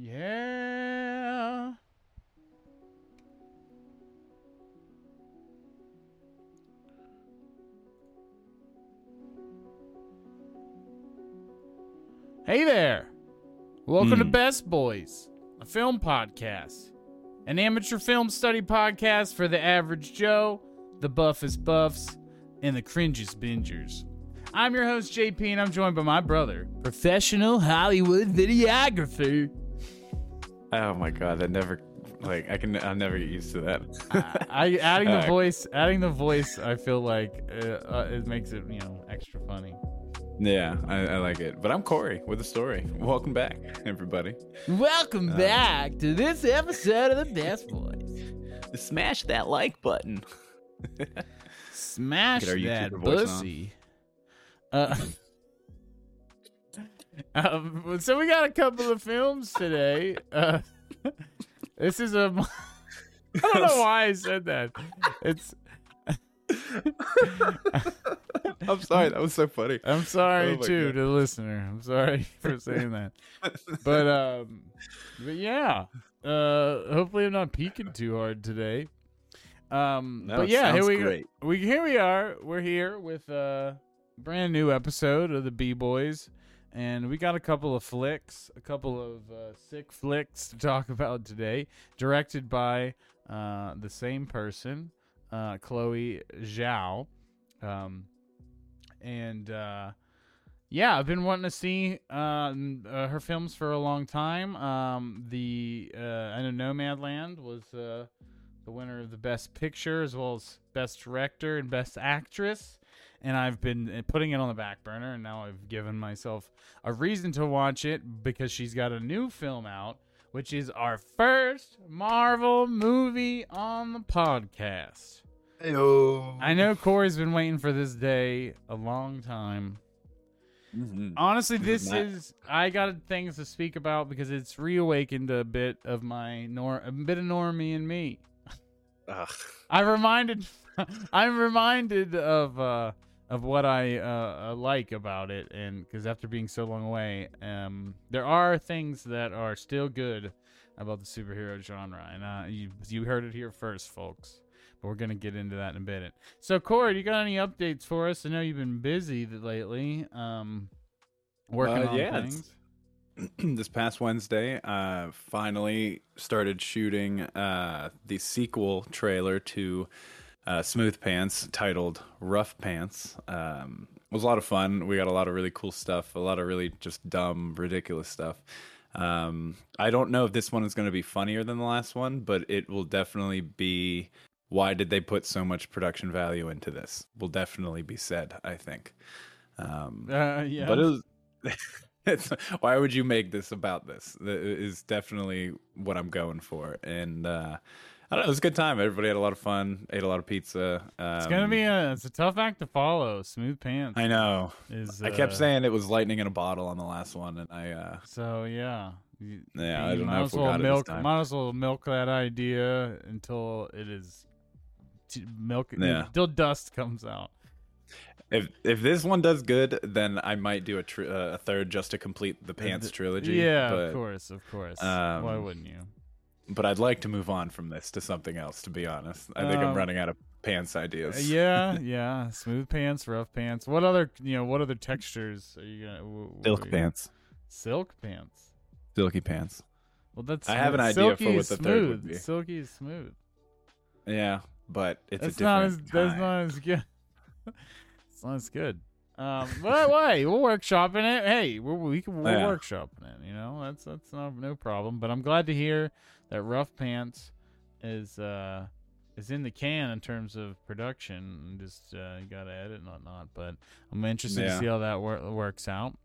Yeah. Hey there. Welcome to Hmm. Best Boys, a film podcast. An amateur film study podcast for the average Joe, the buffest buffs, and the cringiest bingers. I'm your host, JP, and I'm joined by my brother, professional Hollywood videographer. Oh my god, that never like I can I'll never get used to that. I adding the voice, adding the voice. I feel like uh, uh, it makes it you know extra funny. yeah, I, I like it. But I'm Corey with a story. Welcome back, everybody. Welcome back to this episode of the Best Boys. Smash that like button. Smash that pussy. Uh, um, so we got a couple of films today. Uh, this is a. I don't know why I said that. It's. I'm sorry, that was so funny. I'm sorry Oh too God. to the listener. I'm sorry for saying that. But um, but yeah. Uh, hopefully I'm not peeking too hard today. Um, No, but yeah, here we great. we here we are. We're here with a brand new episode of the B Boys, and we got a couple of flicks, a couple of uh, sick flicks to talk about today, directed by uh, the same person, uh, Chloe Zhao, um, and uh, yeah, I've been wanting to see uh, uh, her films for a long time. Um, the I know Nomadland was the winner of the Best Picture as well as Best Director and Best Actress. And I've been uh, putting it on the back burner, and now I've given myself a reason to watch it because she's got a new film out, which is our first Marvel movie on the podcast. I know Corey's been waiting for this day a long time. Mhm. Honestly, This is I got things to speak about because it's reawakened a bit of my nor a bit of normie and me. Ugh. I reminded, I'm reminded of uh, of what I uh, uh, like about it, and because after being so long away, um, there are things that are still good about the superhero genre, and uh, you you heard it here first, folks. But we're gonna get into that in a bit. So, Corey, you got any updates for us? I know you've been busy lately, um, working Uh, on yeah, things. this past Wednesday, uh, finally started shooting uh, the sequel trailer to uh, Smooth Pants titled Rough Pants. Um, it was a lot of fun. We got a lot of really cool stuff, a lot of really just dumb, ridiculous stuff. Um, I don't know if this one is going to be funnier than the last one, but it will definitely be. Why did they put so much production value into this? Will definitely be said, I think. Um, Uh, yeah, but it was, it's, why would you make this about this? That is definitely what I'm going for. And uh, I don't know, it was a good time. Everybody had a lot of fun, ate a lot of pizza. Um, it's gonna be a it's a tough act to follow. Smooth pants. I know. Is I kept uh, saying it was lightning in a bottle on the last one, and I uh, So yeah, you, Yeah, I don't might know as if we well got it this milk. time. Might as well milk that idea until it is t- milk. Yeah. Until dust comes out. if if this one does good, then I might do a tr- uh, a third just to complete the Pants trilogy. Yeah, but, of course, of course. um, Why wouldn't you? But I'd like to move on from this to something else. To be honest, I think I'm Um, running out of pants Uh, ideas. yeah, yeah. Smooth pants, rough pants. What other you know? What other textures are you gonna? w- w- silk you- pants, Silk pants. silky pants. Well, that's. I have an idea for what the smooth. third would be. Silky is smooth. Yeah, but it's That's a not different as that's not as good. it's not as good. Um, but wait, we'll workshop in it. Hey, we're, we can we'll Yeah. workshop in it. You know, that's that's not no problem. But I'm glad to hear that Rough Pants is uh is in the can in terms of production. And just uh, got to edit and whatnot. But I'm interested to see how that wor- works out.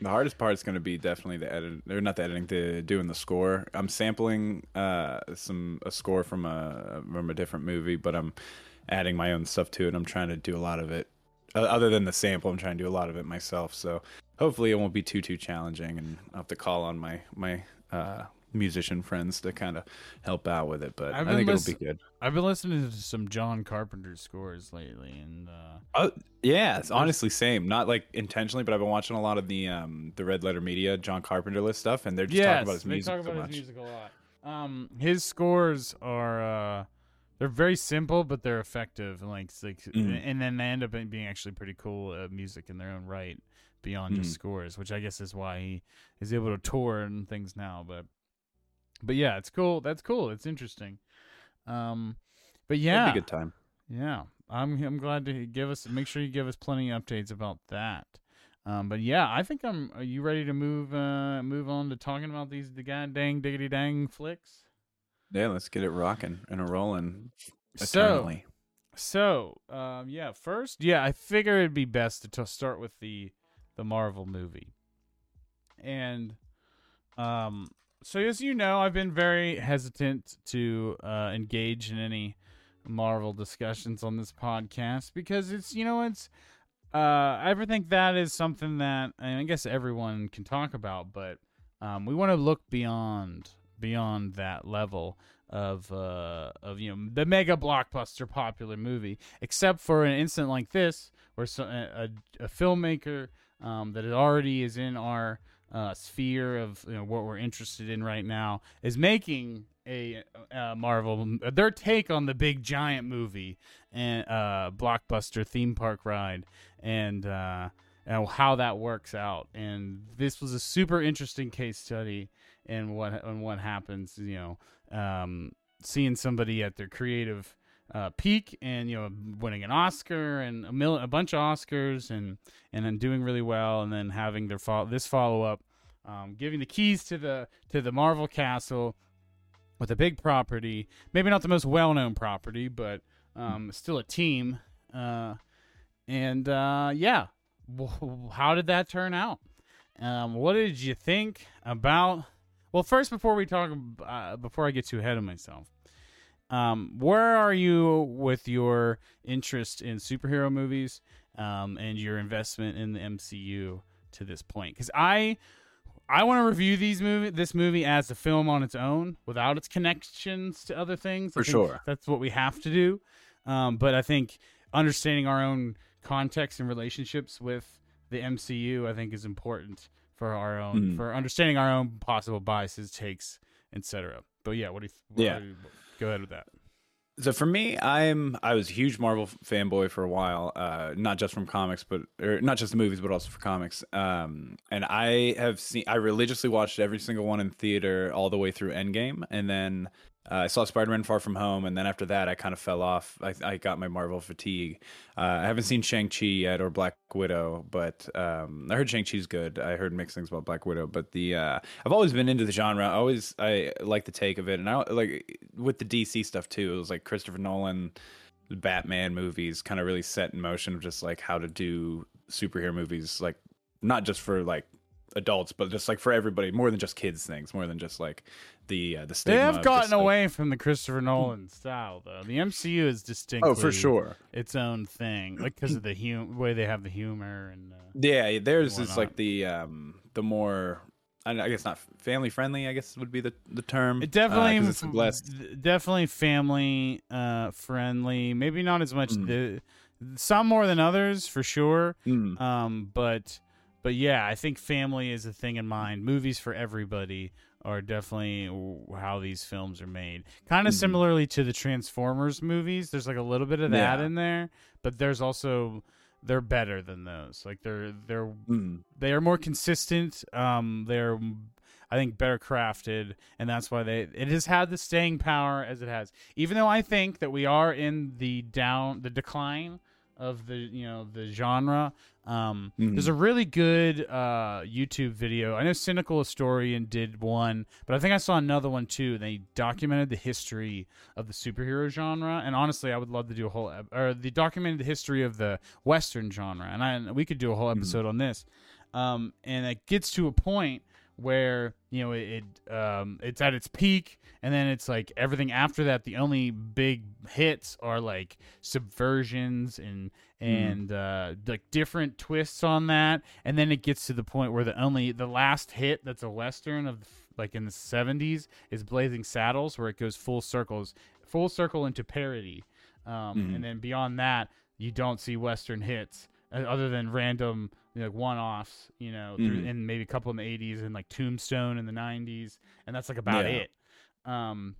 The hardest part is going to be definitely the edit, or not the editing, the doing the score. I'm sampling uh, some a score from a from a different movie, but I'm adding my own stuff to it. I'm trying to do a lot of it. Other than the sample, I'm trying to do a lot of it myself. So hopefully, it won't be too too challenging, and I'll have to call on my my uh, musician friends to kind of help out with it. But I think listen- it'll be good. I've been listening to some John Carpenter scores lately, and uh, Oh yeah, it's honestly same. Not like intentionally, but I've been watching a lot of the um the Red Letter Media John Carpenter list stuff, and they're just yes, talking about his they music talk so about much. his music a lot. Um, his scores are uh, they're very simple, but they're effective. and, Like, like, Mhm. and then they end up being actually pretty cool uh, music in their own right, beyond just Mhm. scores, which I guess is why he is able to tour and things now. But, but yeah, it's cool. That's cool. It's interesting. Um, but yeah, good time. yeah, I'm I'm glad to give us make sure you give us plenty of updates about that. Um, but yeah, I think I'm. Are you ready to move uh move on to talking about these the god dang diggity dang flicks? Yeah, let's get it rocking and a rolling So eternally. so um yeah first yeah I figure it'd be best to, to start with the the Marvel movie, and um so as you know I've been very hesitant to uh engage in any Marvel discussions on this podcast because it's you know it's uh I ever think that is something that I guess everyone can talk about, but um we want to look beyond beyond that level of uh of you know the mega blockbuster popular movie except for an incident like this where so, a, a filmmaker um that already is in our uh, sphere of you know, what we're interested in right now is making a uh, Marvel their take on the big giant movie and uh, blockbuster theme park ride and uh, and how that works out. And this was a super interesting case study in what in what happens. You know, um, seeing somebody at their creative uh, peak and you know winning an Oscar and a, mil- a bunch of Oscars and and then doing really well and then having their fo- this follow up, um, giving the keys to the to the Marvel castle with a big property, maybe not the most well known property, but um, still a team. Uh, and uh, yeah, how did that turn out? Um, what did you think about? Well, first, before we talk, uh, before I get too ahead of myself, um, where are you with your interest in superhero movies um, and your investment in the MCU to this point? Because I, I want to review these movie, this movie as a film on its own, without its connections to other things. I For think sure. that's what we have to do. Um, but I think understanding our own context and relationships with the MCU, I think, is important for our own Mhm. for understanding our own possible biases, takes, etc. But yeah, what do you? What Yeah. do you- go ahead with that. So for me, I'm I was a huge Marvel fanboy for a while, uh, not just from comics, but or not just the movies, but also for comics. Um, and I have seen I religiously watched every single one in theater all the way through Endgame, and then uh, I saw Spider-Man: Far From Home, and then after that, I kind of fell off. I, I got my Marvel fatigue. Uh, I haven't seen Shang Chi yet or Black Widow, but um, I heard Shang Chi's good. I heard mixed things about Black Widow, but the uh, I've always been into the genre. I always I like the take of it, and I like with the DC stuff too. It was like Christopher Nolan, Batman movies, kind of really set in motion of just like how to do superhero movies, like not just for like adults, but just like for everybody, more than just kids things, more than just like the uh, the They have gotten just, like- away from the Christopher Nolan style, though. The MCU is distinctly Oh, for sure. its own thing, like because of the hum- way they have the humor and. Uh, Yeah, theirs is like the um the more I I guess not family friendly. I guess would be the the term. It definitely, uh, it's less. definitely family uh, friendly. Maybe not as much Mm. the some more than others for sure. Mm, Um, but but yeah, I think family is a thing in mind. Movies for everybody are definitely how these films are made. Kind of Mhm. similarly to the Transformers movies. There's like a little bit of that Yeah. in there, but there's also they're better than those. Like they're they're mm, they are more consistent. Um, they're I think better crafted, and that's why they it has had the staying power as it has. Even though I think that we are in the down the decline of the you know the genre. Um, Mhm. There's a really good uh, YouTube video. I know Cynical Historian did one, but I think I saw another one too. They documented the history of the superhero genre, and honestly, I would love to do a whole ep- or the documented the history of the Western genre, and I we could do a whole episode on this. Um, and it gets to a point where you know it, it um it's at its peak and then it's like everything after that the only big hits are like subversions and and uh like different twists on that and then it gets to the point where the only the last hit that's a western of like in the 70s, is Blazing Saddles, where it goes full circles, full circle into parody. Um, Mhm. And then beyond that, you don't see Western hits uh, other than random you know, one-offs, you know, through, Mhm. and maybe a couple in the 80s and like Tombstone in the 90s, and that's like about Yeah. it. Um,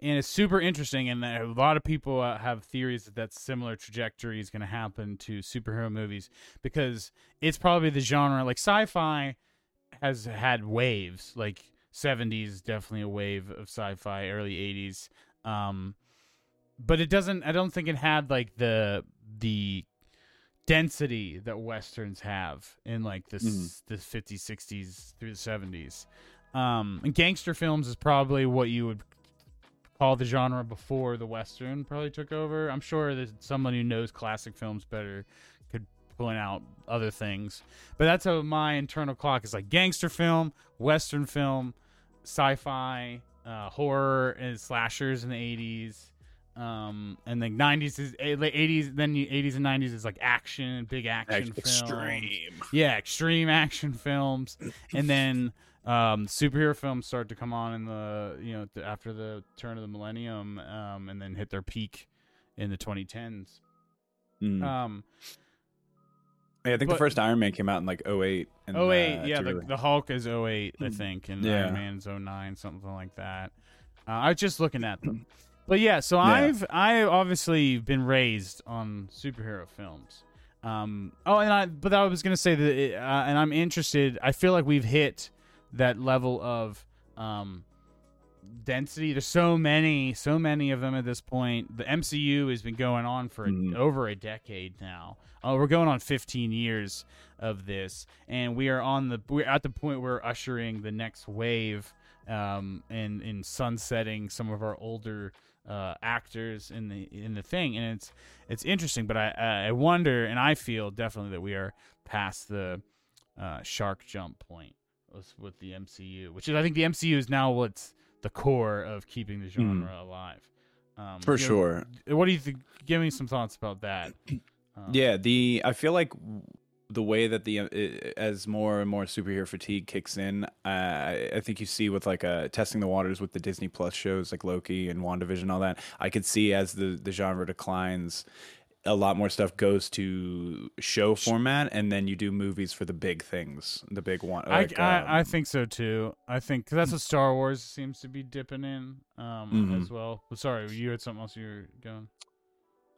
and it's super interesting, and a lot of people uh, have theories that that similar trajectory is going to happen to superhero movies because it's probably the genre like sci-fi has had waves, like 70s definitely a wave of sci-fi, early 80s. Um, but it doesn't. I don't think it had like the the density that westerns have in like this s the 50s 60s through the 70s um and gangster films is probably what you would call the genre before the western probably took over. I'm sure that someone who knows classic films better could point out other things. But that's how my internal clock is like gangster film western film sci-fi uh, horror and slashers in the 80s um and then 90s is eh, 80s then 80s and 90s is like action big action films. Extreme. yeah extreme action films and then um superhero films start to come on in the you know after the turn of the millennium um and then hit their peak in the 2010s Mm. um yeah, I think but- the first Iron Man came out in like 08. And, 08, uh, yeah. The, really- the Hulk is 08, I think, and Yeah. Iron Man's 09, something like that. Uh, I was just looking at them, but yeah. So Yeah. I've I obviously been raised on superhero films. Um, oh, and I but I was gonna say that, it, uh, and I'm interested. I feel like we've hit that level of um density. There's so many, so many of them at this point. The MCU has been going on for Mhm. over a decade now. Uh, we're going on 15 years of this, and we are on the we're at the point where we're ushering the next wave, um, and in sunsetting some of our older uh, actors in the in the thing, and it's it's interesting. But I I wonder, and I feel definitely that we are past the uh, shark jump point with, with the MCU, which is I think the MCU is now what's the core of keeping the genre alive. Um, For you know, sure. what do you think? Give me some thoughts about that. Um, Yeah, the I feel like the way that the uh, as more and more superhero fatigue kicks in, uh, I I think you see with like uh, testing the waters with the Disney Plus shows like Loki and WandaVision and all that. I could see as the the genre declines, a lot more stuff goes to show format, and then you do movies for the big things, the big one. Like, I, um, I I think so too. I think that's what Star Wars seems to be dipping in um Mhm. as well. Sorry, you had something else you were going.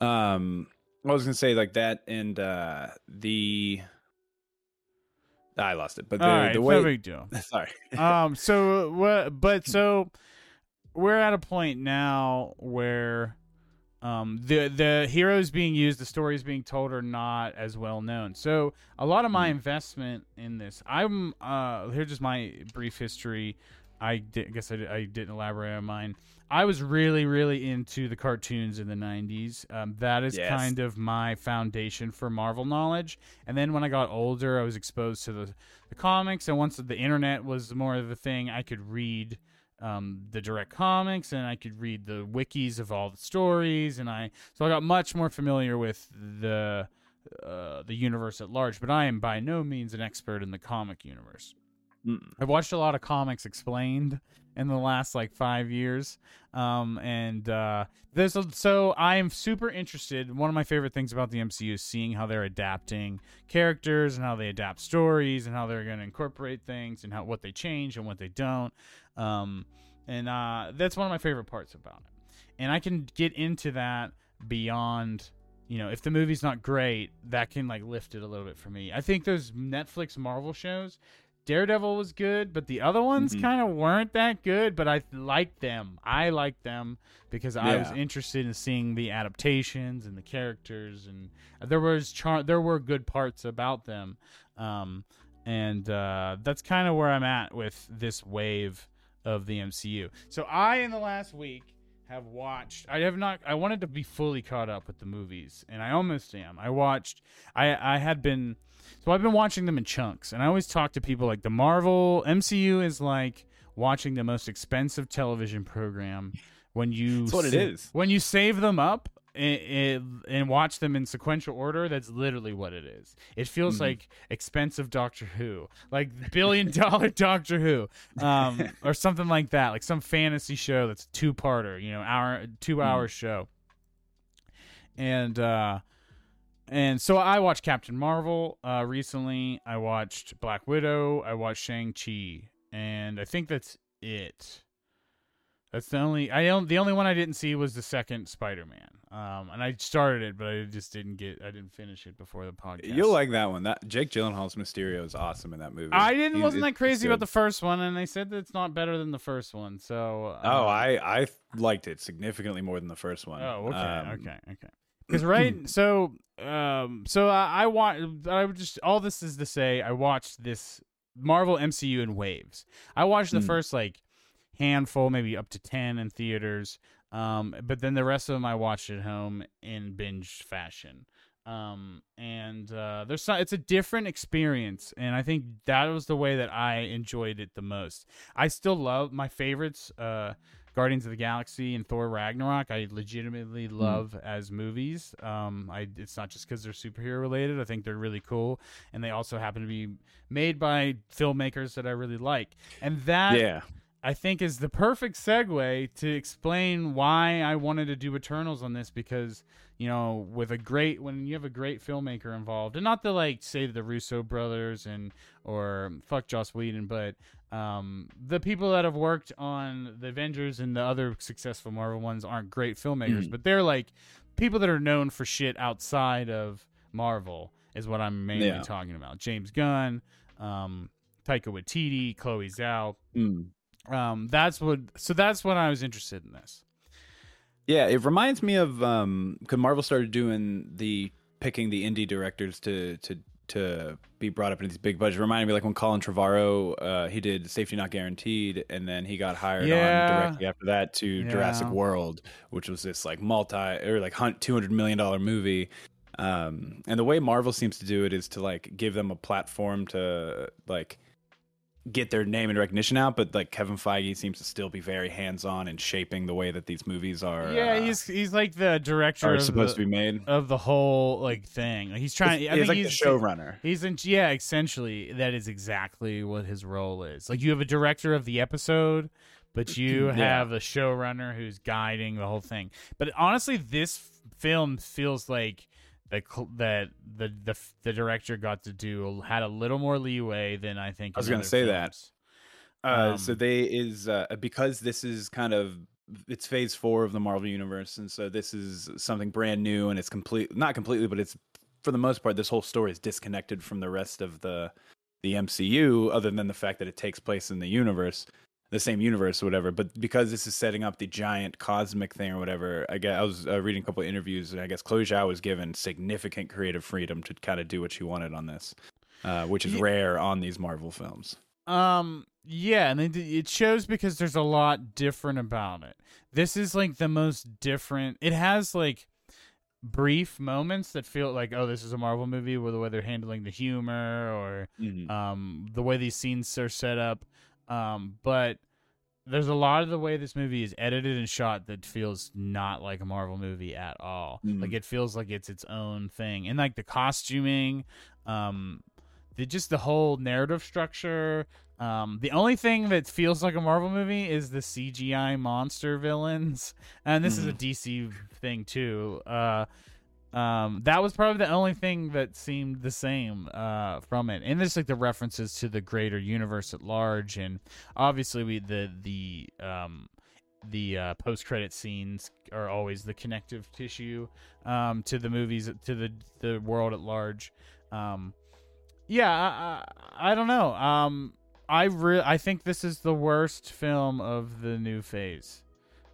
Um, I was gonna say like that, and uh the I lost it, but the All right, the no way. big deal. Sorry. um. So what? But so we're at a point now where um the the heroes being used, the stories being told are not as well known. So a lot of my investment in this, I'm uh here's just my brief history. I, did, I guess I, I didn't elaborate on mine. I was really, really into the cartoons in the 90s. Um, that is Yes. kind of my foundation for Marvel knowledge. And then when I got older, I was exposed to the, the comics. And once the internet was more of a thing, I could read um, the direct comics and I could read the wikis of all the stories. And I so I got much more familiar with the uh, the universe at large. But I am by no means an expert in the comic universe. Mm. I've watched a lot of comics explained in the last like five years, um, and uh, a, so I am super interested. One of my favorite things about the MCU is seeing how they're adapting characters and how they adapt stories and how they're going to incorporate things and how what they change and what they don't. Um, and uh, that's one of my favorite parts about it. And I can get into that beyond you know if the movie's not great that can like lift it a little bit for me i think those netflix marvel shows daredevil was good but the other ones Mhm. kind of weren't that good but i liked them i liked them because i was interested in seeing the adaptations and the characters and there was char- there were good parts about them um and uh that's kind of where i'm at with this wave of the mcu so i in the last week have watched I have not I wanted to be fully caught up with the movies and I almost am. I watched I I had been so I've been watching them in chunks and I always talk to people like the Marvel MCU is like watching the most expensive television program when you That's what it sa- is. When you save them up and, and watch them in sequential order, that's literally what it is. It feels Mhm. like expensive Doctor Who, like billion dollar Doctor Who, um, or something like that, like some fantasy show that's two parter, you know, hour two hour show. And uh, and so I watched Captain Marvel uh, recently. I watched Black Widow. I watched Shang Chi, and I think that's it. That's the only I don't the only one I didn't see was the second Spider Man. Um, and I started it, but I just didn't get I didn't finish it before the podcast. You'll like that one. That Jake Gyllenhaal's Mysterio is awesome in that movie. I didn't He- wasn't that crazy about the first one, and they said that it's not better than the first one. So uh, Oh, I I liked it significantly more than the first one. Oh, okay, Um, okay, okay. Because right, so um, so I, I want. I would just all this is to say, I watched this Marvel MCU in waves. I watched the Mm. first like handful, maybe up to ten in theaters. Um, but then the rest of them I watched at home in binge fashion. Um, and uh, there's some, it's a different experience, and I think that was the way that I enjoyed it the most. I still love my favorites. Uh, Guardians of the Galaxy and Thor Ragnarok, I legitimately love as movies. Um, I it's not just because they're superhero related. I think they're really cool, and they also happen to be made by filmmakers that I really like. And that yeah. I think is the perfect segue to explain why I wanted to do Eternals on this because you know with a great when you have a great filmmaker involved and not to like say the Russo brothers and or fuck Joss Whedon but um, the people that have worked on the Avengers and the other successful Marvel ones aren't great filmmakers Mhm. but they're like people that are known for shit outside of Marvel is what I'm mainly Yeah. talking about James Gunn um, Taika Waititi Chloe Zhao Mm. um that's what so that's when i was interested in this Yeah, it reminds me of um because Marvel started doing the picking the indie directors to to to be brought up into these big budgets. It reminded me like when Colin Trevorrow uh he did Safety Not Guaranteed and then he got hired Yeah. on directly after that to Yeah. Jurassic World, which was this like multi or like hunt two hundred million dollar movie. Um and the way Marvel seems to do it is to like give them a platform to like get their name and recognition out, but like Kevin Feige seems to still be very hands on in shaping the way that these movies are. yeah uh, he's he's like the director are of supposed the, to be made. of the whole like thing Like, he's trying He's, i he's think like he's the showrunner. he's in yeah essentially that is exactly what his role is like you have a director of the episode but you Yeah. have a showrunner who's guiding the whole thing but honestly this film feels like the cl- that the the the director got to do had a little more leeway than I think. I was gonna other say that. films. Uh, so Um, they is uh, because this is kind of it's phase four of the Marvel universe, and so this is something brand new, and it's complete not completely, but it's for the most part this whole story is disconnected from the rest of the the MCU, other than the fact that it takes place in the universe, the same universe or whatever. But because this is setting up the giant cosmic thing or whatever, I guess I was uh, reading a couple of interviews, and I guess Chloe Zhao was given significant creative freedom to kind of do what she wanted on this, uh, which is Ye- rare on these Marvel films. Um. Yeah, and it, it shows because there's a lot different about it. This is like the most different. It has like brief moments that feel like, oh, this is a Marvel movie, with the way they're handling the humor or Mhm. um the way these scenes are set up. Um, but there's a lot of the way this movie is edited and shot that feels not like a Marvel movie at all. Mm. Like it feels like it's its own thing, and like the costuming, um, the just the whole narrative structure. Um, the only thing that feels like a Marvel movie is the CGI monster villains, and this is a DC thing too. Uh, um, that was probably the only thing that seemed the same uh, from it, and there's like the references to the greater universe at large, and obviously we the the um, the uh, post credit scenes are always the connective tissue um, to the movies to the the world at large. Um, yeah, I, I, I don't know. Um, I re- I think this is the worst film of the new phase,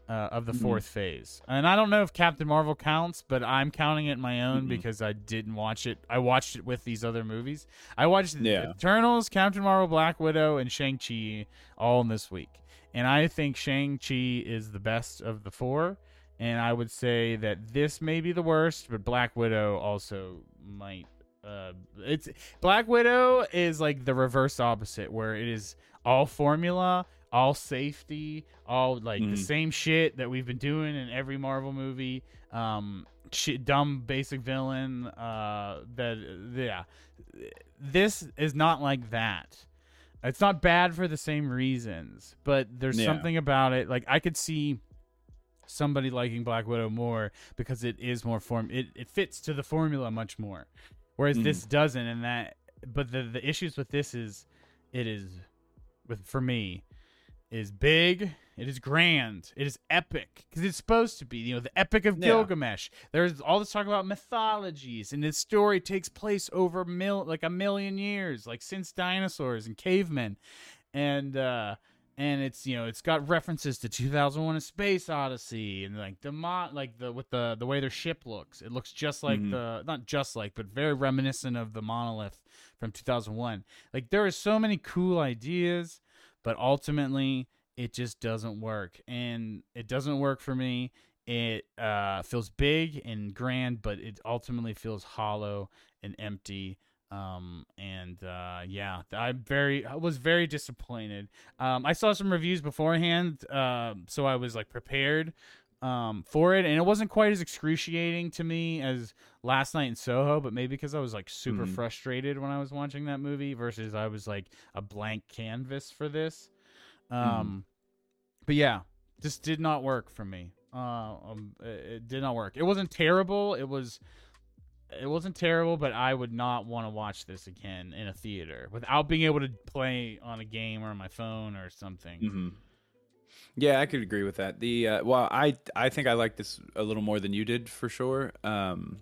uh, of the Mhm. fourth phase. And I don't know if Captain Marvel counts, but I'm counting it my own Mhm. because I didn't watch it. I watched it with these other movies. I watched Yeah. Eternals, Captain Marvel, Black Widow, and Shang Chi all in this week. And I think Shang Chi is the best of the four. And I would say that this may be the worst, but Black Widow also might uh it's Black Widow is like the reverse opposite where it is all formula all safety, all like Mhm. the same shit that we've been doing in every Marvel movie. Um, shit, dumb basic villain. Uh, that yeah, this is not like that. It's not bad for the same reasons, but there's Yeah. something about it. Like I could see somebody liking Black Widow more because it is more form. It it fits to the formula much more, whereas Mhm. this doesn't. And that, but the the issues with this is, it is, with for me, is big. It is grand. It is epic because it's supposed to be. You know, the epic of Yeah. Gilgamesh. There's all this talk about mythologies, and this story takes place over mil like a million years, like since dinosaurs and cavemen, and uh and it's you know it's got references to 2001: A Space Odyssey and like the mo- like the with the the way their ship looks. It looks just like Mhm. the not just like, but very reminiscent of the monolith from 2001. Like there are so many cool ideas, but ultimately it just doesn't work, and it doesn't work for me. It uh, feels big and grand, but it ultimately feels hollow and empty. Um, and uh, yeah, I'm very, I was very disappointed. Um, I saw some reviews beforehand, um, so I was like prepared um, for it, and it wasn't quite as excruciating to me as last night in Soho, but maybe because I was like super Mhm. frustrated when I was watching that movie versus I was like a blank canvas for this. Um, but yeah, this did not work for me. Uh, um, it, did not work. It wasn't terrible. It was, it wasn't terrible, but I would not want to watch this again in a theater without being able to play on a game or on my phone or something. hmm Yeah, I could agree with that. The uh, well, I I think I liked this a little more than you did for sure. Um,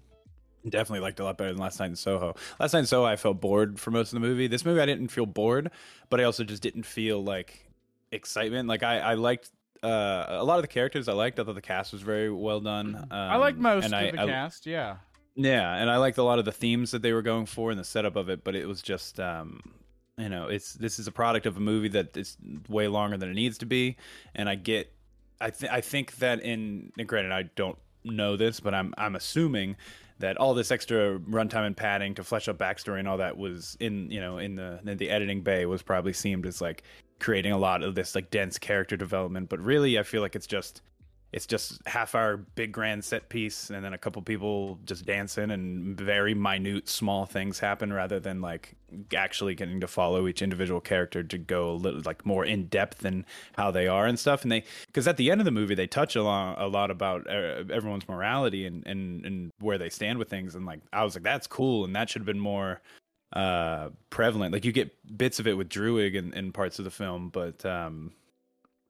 definitely liked it a lot better than last night in Soho. Last night in Soho, I felt bored for most of the movie. This movie, I didn't feel bored, but I also just didn't feel like excitement. Like I I liked. Uh, a lot of the characters I liked. I thought the cast was very well done. Um, I like most of I, the I- cast. Yeah. Yeah, and I liked a lot of the themes that they were going for and the setup of it, but it was just um you know, it's this is a product of a movie that is way longer than it needs to be, and I get I th- I think that in and granted I don't know this, but I'm I'm assuming that all this extra runtime and padding to flesh out backstory and all that was in you know in the in the editing bay was probably seemed as like creating a lot of this like dense character development, but really I feel like it's just it's just half hour big grand set piece and then a couple people just dancing and very minute small things happen rather than like actually getting to follow each individual character to go a little like more in depth in how they are and stuff. And they because at the end of the movie they touch a lot, a lot about uh, everyone's morality and, and and where they stand with things. And like i was like that's cool and that should have been more uh prevalent. Like you get bits of it with Druig in, in parts of the film but um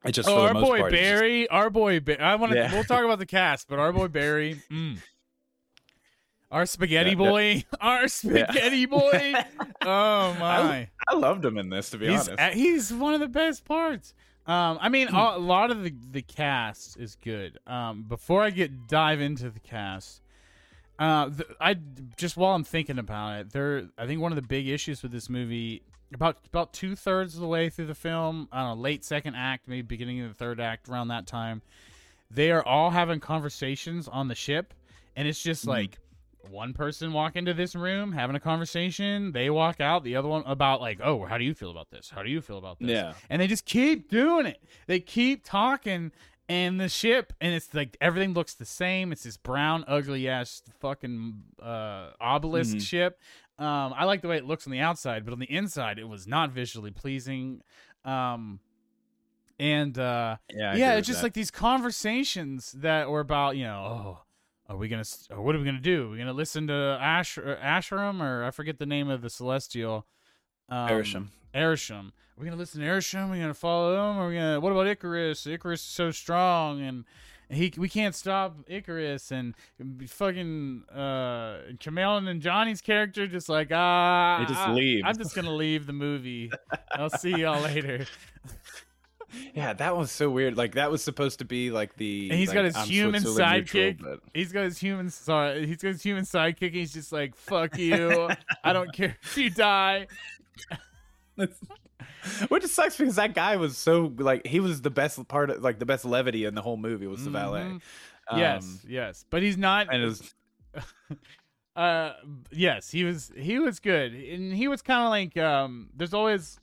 it just Oh, the our boy part, it's just- Barry, our boy. Ba- I want to. Yeah. We'll talk about the cast, but our boy Barry, mm. our spaghetti Yeah, yeah. boy, our spaghetti boy. Oh my, I loved him in this, to be he's honest. uh, he's one of the best parts. Um, I mean, a a lot of the the cast is good. Um, before I get dive into the cast, uh, th- I just while I'm thinking about it, there. I think one of the big issues with this movie, about about two thirds of the way through the film, I don't know, late second act, maybe beginning of the third act, around that time, they are all having conversations on the ship, and it's just Mhm. like one person walk into this room having a conversation, they walk out, the other one about like, oh, how do you feel about this? How do you feel about this? yeah. and they just keep doing it. They keep talking, and the ship, and it's like everything looks the same. It's this brown, ugly ass fucking uh, obelisk Mhm. ship. Um, I like the way it looks on the outside, but on the inside, it was not visually pleasing. Um, and uh, Yeah. I yeah, it's just that. like these conversations that were about, you know, oh, are we gonna, what are we gonna do? Are we gonna listen to Ash, Asherim, or I forget the name of the celestial. Um, Arishem. Arishem. Are we gonna listen to Arishem? Are we gonna follow him? Are we gonna? What about Ikaris? Ikaris is so strong, and he we can't stop Ikaris. And fucking uh, Kumail Nanjiani's character just like ah, They just ah, leave. I'm just gonna leave the movie. I'll see y'all later. Yeah, that was so weird. Like that was supposed to be like the. And he's like, got his I'm human Switzerland neutral, sidekick. but- He's got his human sorry, he's got his human sidekick. He's just like fuck you. I don't care if you die. Which sucks because that guy was so like he was the best part of like the best levity in the whole movie was the valet. Mhm. yes, Um, yes, but he's not. and it was uh yes he was he was good and he was kind of like um there's always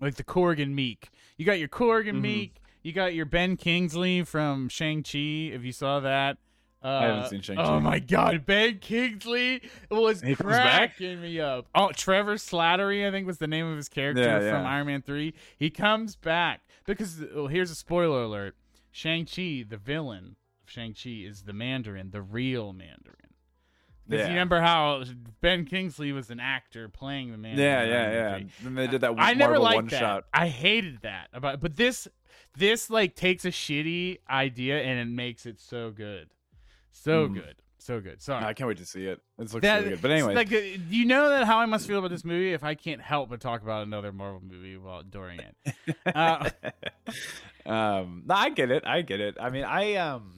like the Korg and Miek. You got your Korg and Mhm. Miek. You got your Ben Kingsley from Shang Chi. If you saw that. Uh, I haven't seen Shang-Chi. Oh my God, Ben Kingsley was He back? cracking me up. Oh, Trevor Slattery, I think was the name of his character Yeah, from yeah. Iron Man Three. He comes back because oh, here's a spoiler alert: Shang Chi, the villain of Shang Chi, is the Mandarin, the real Mandarin. Because Yeah. you remember how Ben Kingsley was an actor playing the Mandarin. Yeah, yeah, yeah. Then they did that I never liked one that. shot. I hated that about, but this this like takes a shitty idea and it makes it so good, so Mm. good, so good. Sorry. I can't wait to see it. It looks That- really good. But anyway, like, uh, you know that how I must feel about this movie if I can't help but talk about another Marvel movie while during it. Uh, um, no, I get it. I get it. I mean, I um,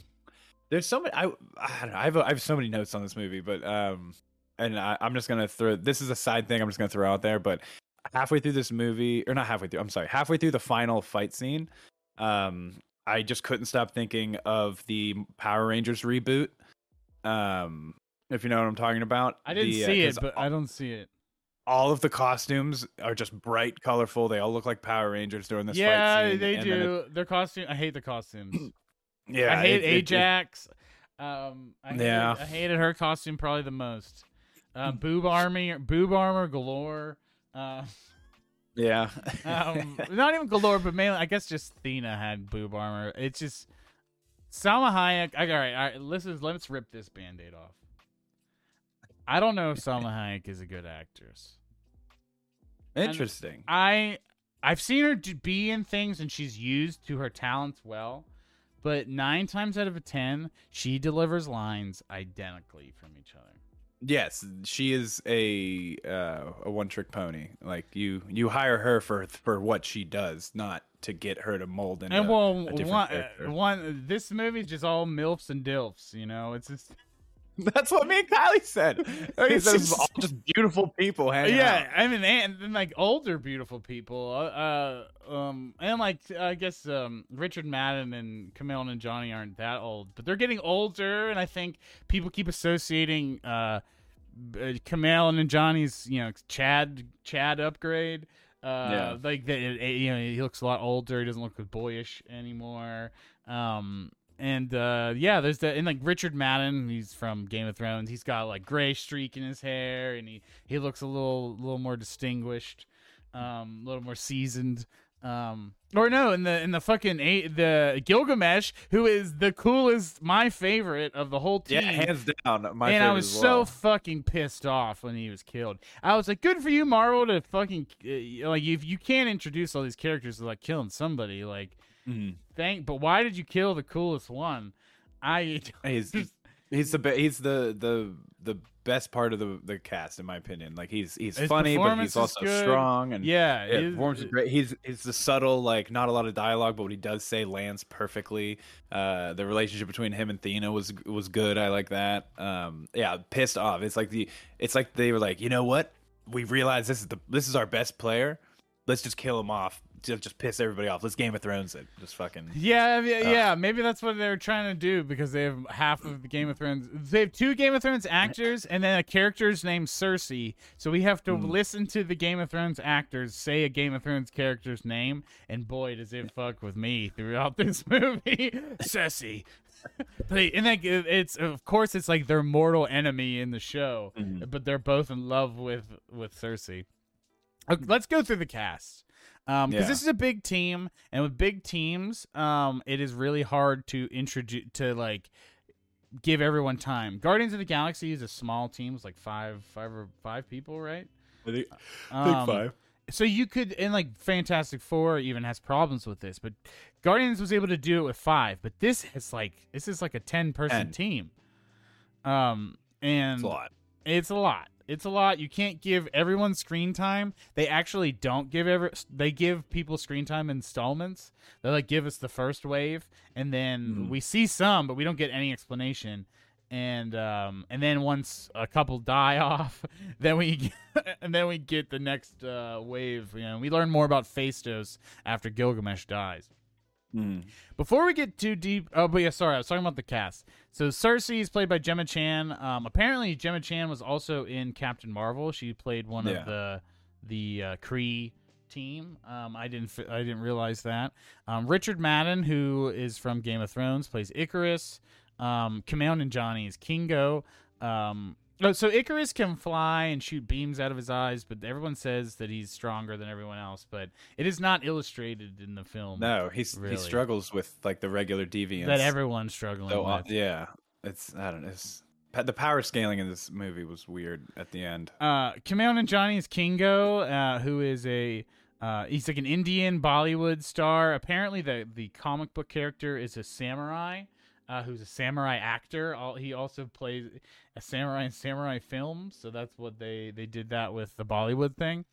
there's so many. I I don't know. I have I have so many notes on this movie, but um, and I, I'm just gonna throw. This is a side thing. I'm just gonna throw out there, but halfway through this movie, or not halfway through. I'm sorry, halfway through the final fight scene, um, I just couldn't stop thinking of the Power Rangers reboot. Um, if you know what I'm talking about. I didn't The, uh, it, but I don't see it. all of the costumes are just bright, colorful. They all look like Power Rangers during this yeah, fight scene. they then it- do. Their costume. I hate the costumes. yeah, I hate it- it- it- Ajak. um, I hated, Yeah. I hated her costume probably the most. Uh, boob army, boob armor galore. Uh, yeah. um, not even galore, but mainly I guess just Thena had boob armor. It's just Salma Hayek. I, all right, all right. Let's let's rip this band-aid off. I don't know if Salma Hayek is a good actress. Interesting. I I've seen her be in things and she's used to her talents well, but nine times out of ten, she delivers lines identically from each other. Yes, she is a uh, a one trick pony. Like you, you hire her for for what she does, not to get her to mold into and well, a different one, character. one this movie's just all milfs and dilfs. You know, it's just That's what me and Kylie said. It's it's just- all just beautiful people hanging yeah. out. I mean, and, and like older beautiful people. Uh, uh, um, and like I guess um, Richard Madden and Kumail Nanjiani aren't that old, but they're getting older, and I think people keep associating uh, uh Nanjiani's you know Chad Chad upgrade. Uh, Yeah. like that, you know, he looks a lot older. He doesn't look boyish anymore. Um, and uh, yeah, there's the and like Richard Madden, he's from Game of Thrones. He's got like gray streak in his hair, and he he looks a little little more distinguished, um, a little more seasoned. Um, or no, in the in the fucking a- the Gilgamesh, who is the coolest, my favorite of the whole team. Yeah, hands down. My and favorite I was as so fucking pissed off when he was killed. I was like, "Good for you, Marvel, to fucking uh, like if you can't introduce all these characters to like killing somebody, like Mhm. thank. But why did you kill the coolest one? I He's he's the be- he's the the the best part of the the cast in my opinion. Like he's he's His funny, but he's also good. strong and yeah, Yeah, his- performance is great. He's he's the subtle, like not a lot of dialogue, but what he does say lands perfectly. Uh, the relationship between him and Thena was was good. I like that. Um, yeah, pissed off. It's like the it's like they were like, you know what? We realize this is the this is our best player. Let's just kill him off. Just just piss everybody off. Let's Game of Thrones it. Just fucking. Yeah, yeah, yeah. Maybe that's what they're trying to do because they have half of the Game of Thrones. They have two Game of Thrones actors and then a character's named Cersei. So we have to Hmm. listen to the Game of Thrones actors say a Game of Thrones character's name, and boy, does it fuck with me throughout this movie, Cersei. but and it- it's of course it's like their mortal enemy in the show, Mhm. but they're both in love with with Cersei. Okay, let's go through the cast. Um, because Yeah. this is a big team, and with big teams, um, it is really hard to introduce to like give everyone time. Guardians of the Galaxy is a small team, it's like five, five or five people, right? I think, Um, So you could, and like Fantastic Four even has problems with this, but Guardians was able to do it with five. But this is like this is like a ten person team. Um, and It's a lot. it's a lot. It's a lot. You can't give everyone screen time. They actually don't give ever. They give people screen time installments. They like give us the first wave, and then Mhm. we see some, but we don't get any explanation. And um, and then once a couple die off, then we get, and then we get the next uh, wave. You know, we learn more about Phastos after Gilgamesh dies. Mm. Before we get too deep, oh, but yeah, sorry, I was talking about the cast. So Cersei is played by Gemma Chan. Um, apparently Gemma Chan was also in Captain Marvel. She played one Yeah. of the the uh, Kree team. Um, I didn't I didn't realize that. Um, Richard Madden, who is from Game of Thrones, plays Ikaris. Um, Kumail Nanjiani is Kingo. Um, oh, so Ikaris can fly and shoot beams out of his eyes, but everyone says that he's stronger than everyone else. But it is not illustrated in the film. No, he's Really. he struggles with like the regular deviants. that everyone's struggling So, uh, with. yeah, it's I don't know. It's, the power scaling in this movie was weird at the end. Uh, Kumail Nanjiani is Kingo, uh, who is a uh, he's like an Indian Bollywood star. Apparently, the the comic book character is a samurai, uh, who's a samurai actor. All, he also plays a samurai in samurai films, so that's what they they did that with the Bollywood thing.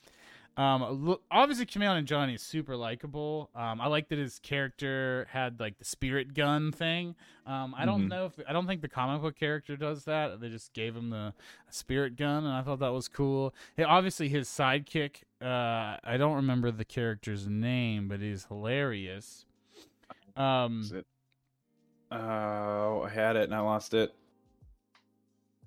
Um, look, obviously, Kumail Nanjiani is super likable. Um, I like that his character had like the spirit gun thing. Um, I don't Mhm. know if I don't think the comic book character does that. They just gave him the spirit gun, and I thought that was cool. Hey, obviously, his sidekick. Uh, I don't remember the character's name, but he's hilarious. Um? Oh, I had it and I lost it.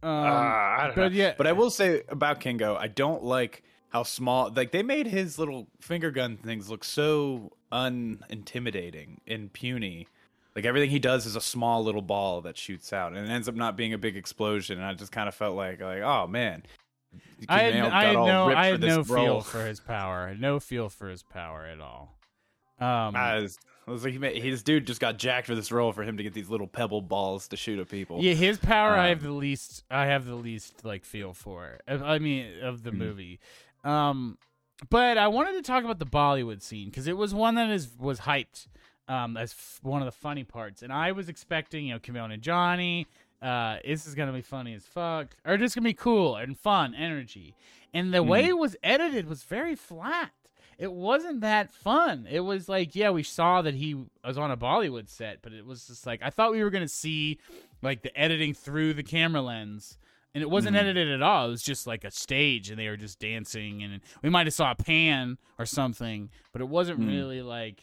um, Ah, I don't but know. yeah, But I will say about Kingo, I don't like how small. Like they made his little finger gun things look so unintimidating and puny. Like everything he does is a small little ball that shoots out, and it ends up not being a big explosion. And I just kind of felt like, like, oh man, I had, I had no, I had this no feel for his power. No feel for his power at all. Um, I was, I was like, his dude just got jacked for this role for him to get these little pebble balls to shoot at people. Yeah, his power I have Um, the least I have the least like feel for. I mean of the Mhm. movie. Um but I wanted to talk about the Bollywood scene cuz it was one that is was hyped um as f- one of the funny parts and I was expecting, you know, Kumail Nanjiani uh this is going to be funny as fuck or just going to be cool and fun, energy. And the way it was edited was very flat. It wasn't that fun. It was like, yeah, we saw that he was on a Bollywood set, but it was just like I thought we were gonna see like the editing through the camera lens, and it wasn't Mhm. edited at all. It was just like a stage, and they were just dancing, and we might have saw a pan or something, but it wasn't Mhm. really like.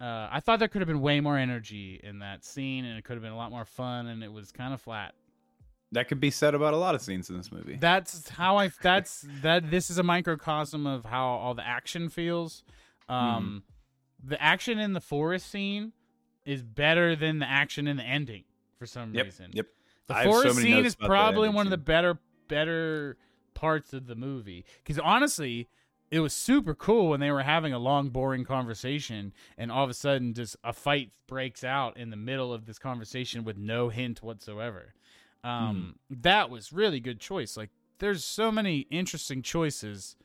Uh, I thought there could have been way more energy in that scene, and it could have been a lot more fun, and it was kind of flat. That could be said about a lot of scenes in this movie. That's how I. That's that. This is a microcosm of how all the action feels. Um, the action in the forest scene is better than the action in the ending for some yep, reason. yep. The I have so forest scene is probably one of the better better parts of the movie because honestly, it was super cool when they were having a long, boring conversation, and all of a sudden, just a fight breaks out in the middle of this conversation with no hint whatsoever. Um, That was really good choice. Like, there's so many interesting choices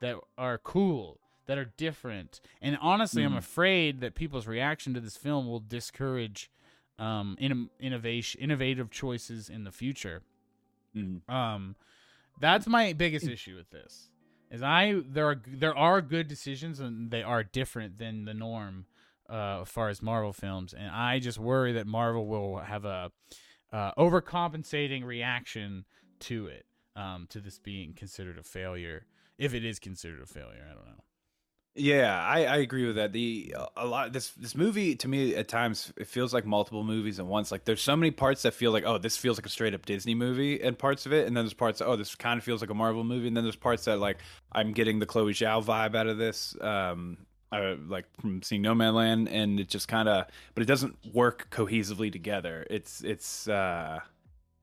that are cool, that are different, and honestly, I'm Mhm. afraid that people's reaction to this film will discourage um, in, innovation, innovative choices in the future. Mhm. Um, that's my biggest issue with this. Is I there are there are good decisions and they are different than the norm uh, as far as Marvel films, and I just worry that Marvel will have a uh, overcompensating reaction to it, um, to this being considered a failure. If it is considered a failure, I don't know. Yeah, I, I agree with that. The a lot this this movie to me at times it feels like multiple movies at once. Like there's so many parts that feel like oh this feels like a straight up Disney movie and parts of it, and then there's parts oh this kind of feels like a Marvel movie, and then there's parts that like I'm getting the Chloe Zhao vibe out of this. Um, I, like from seeing Nomadland, and it just kind of but it doesn't work cohesively together. It's it's uh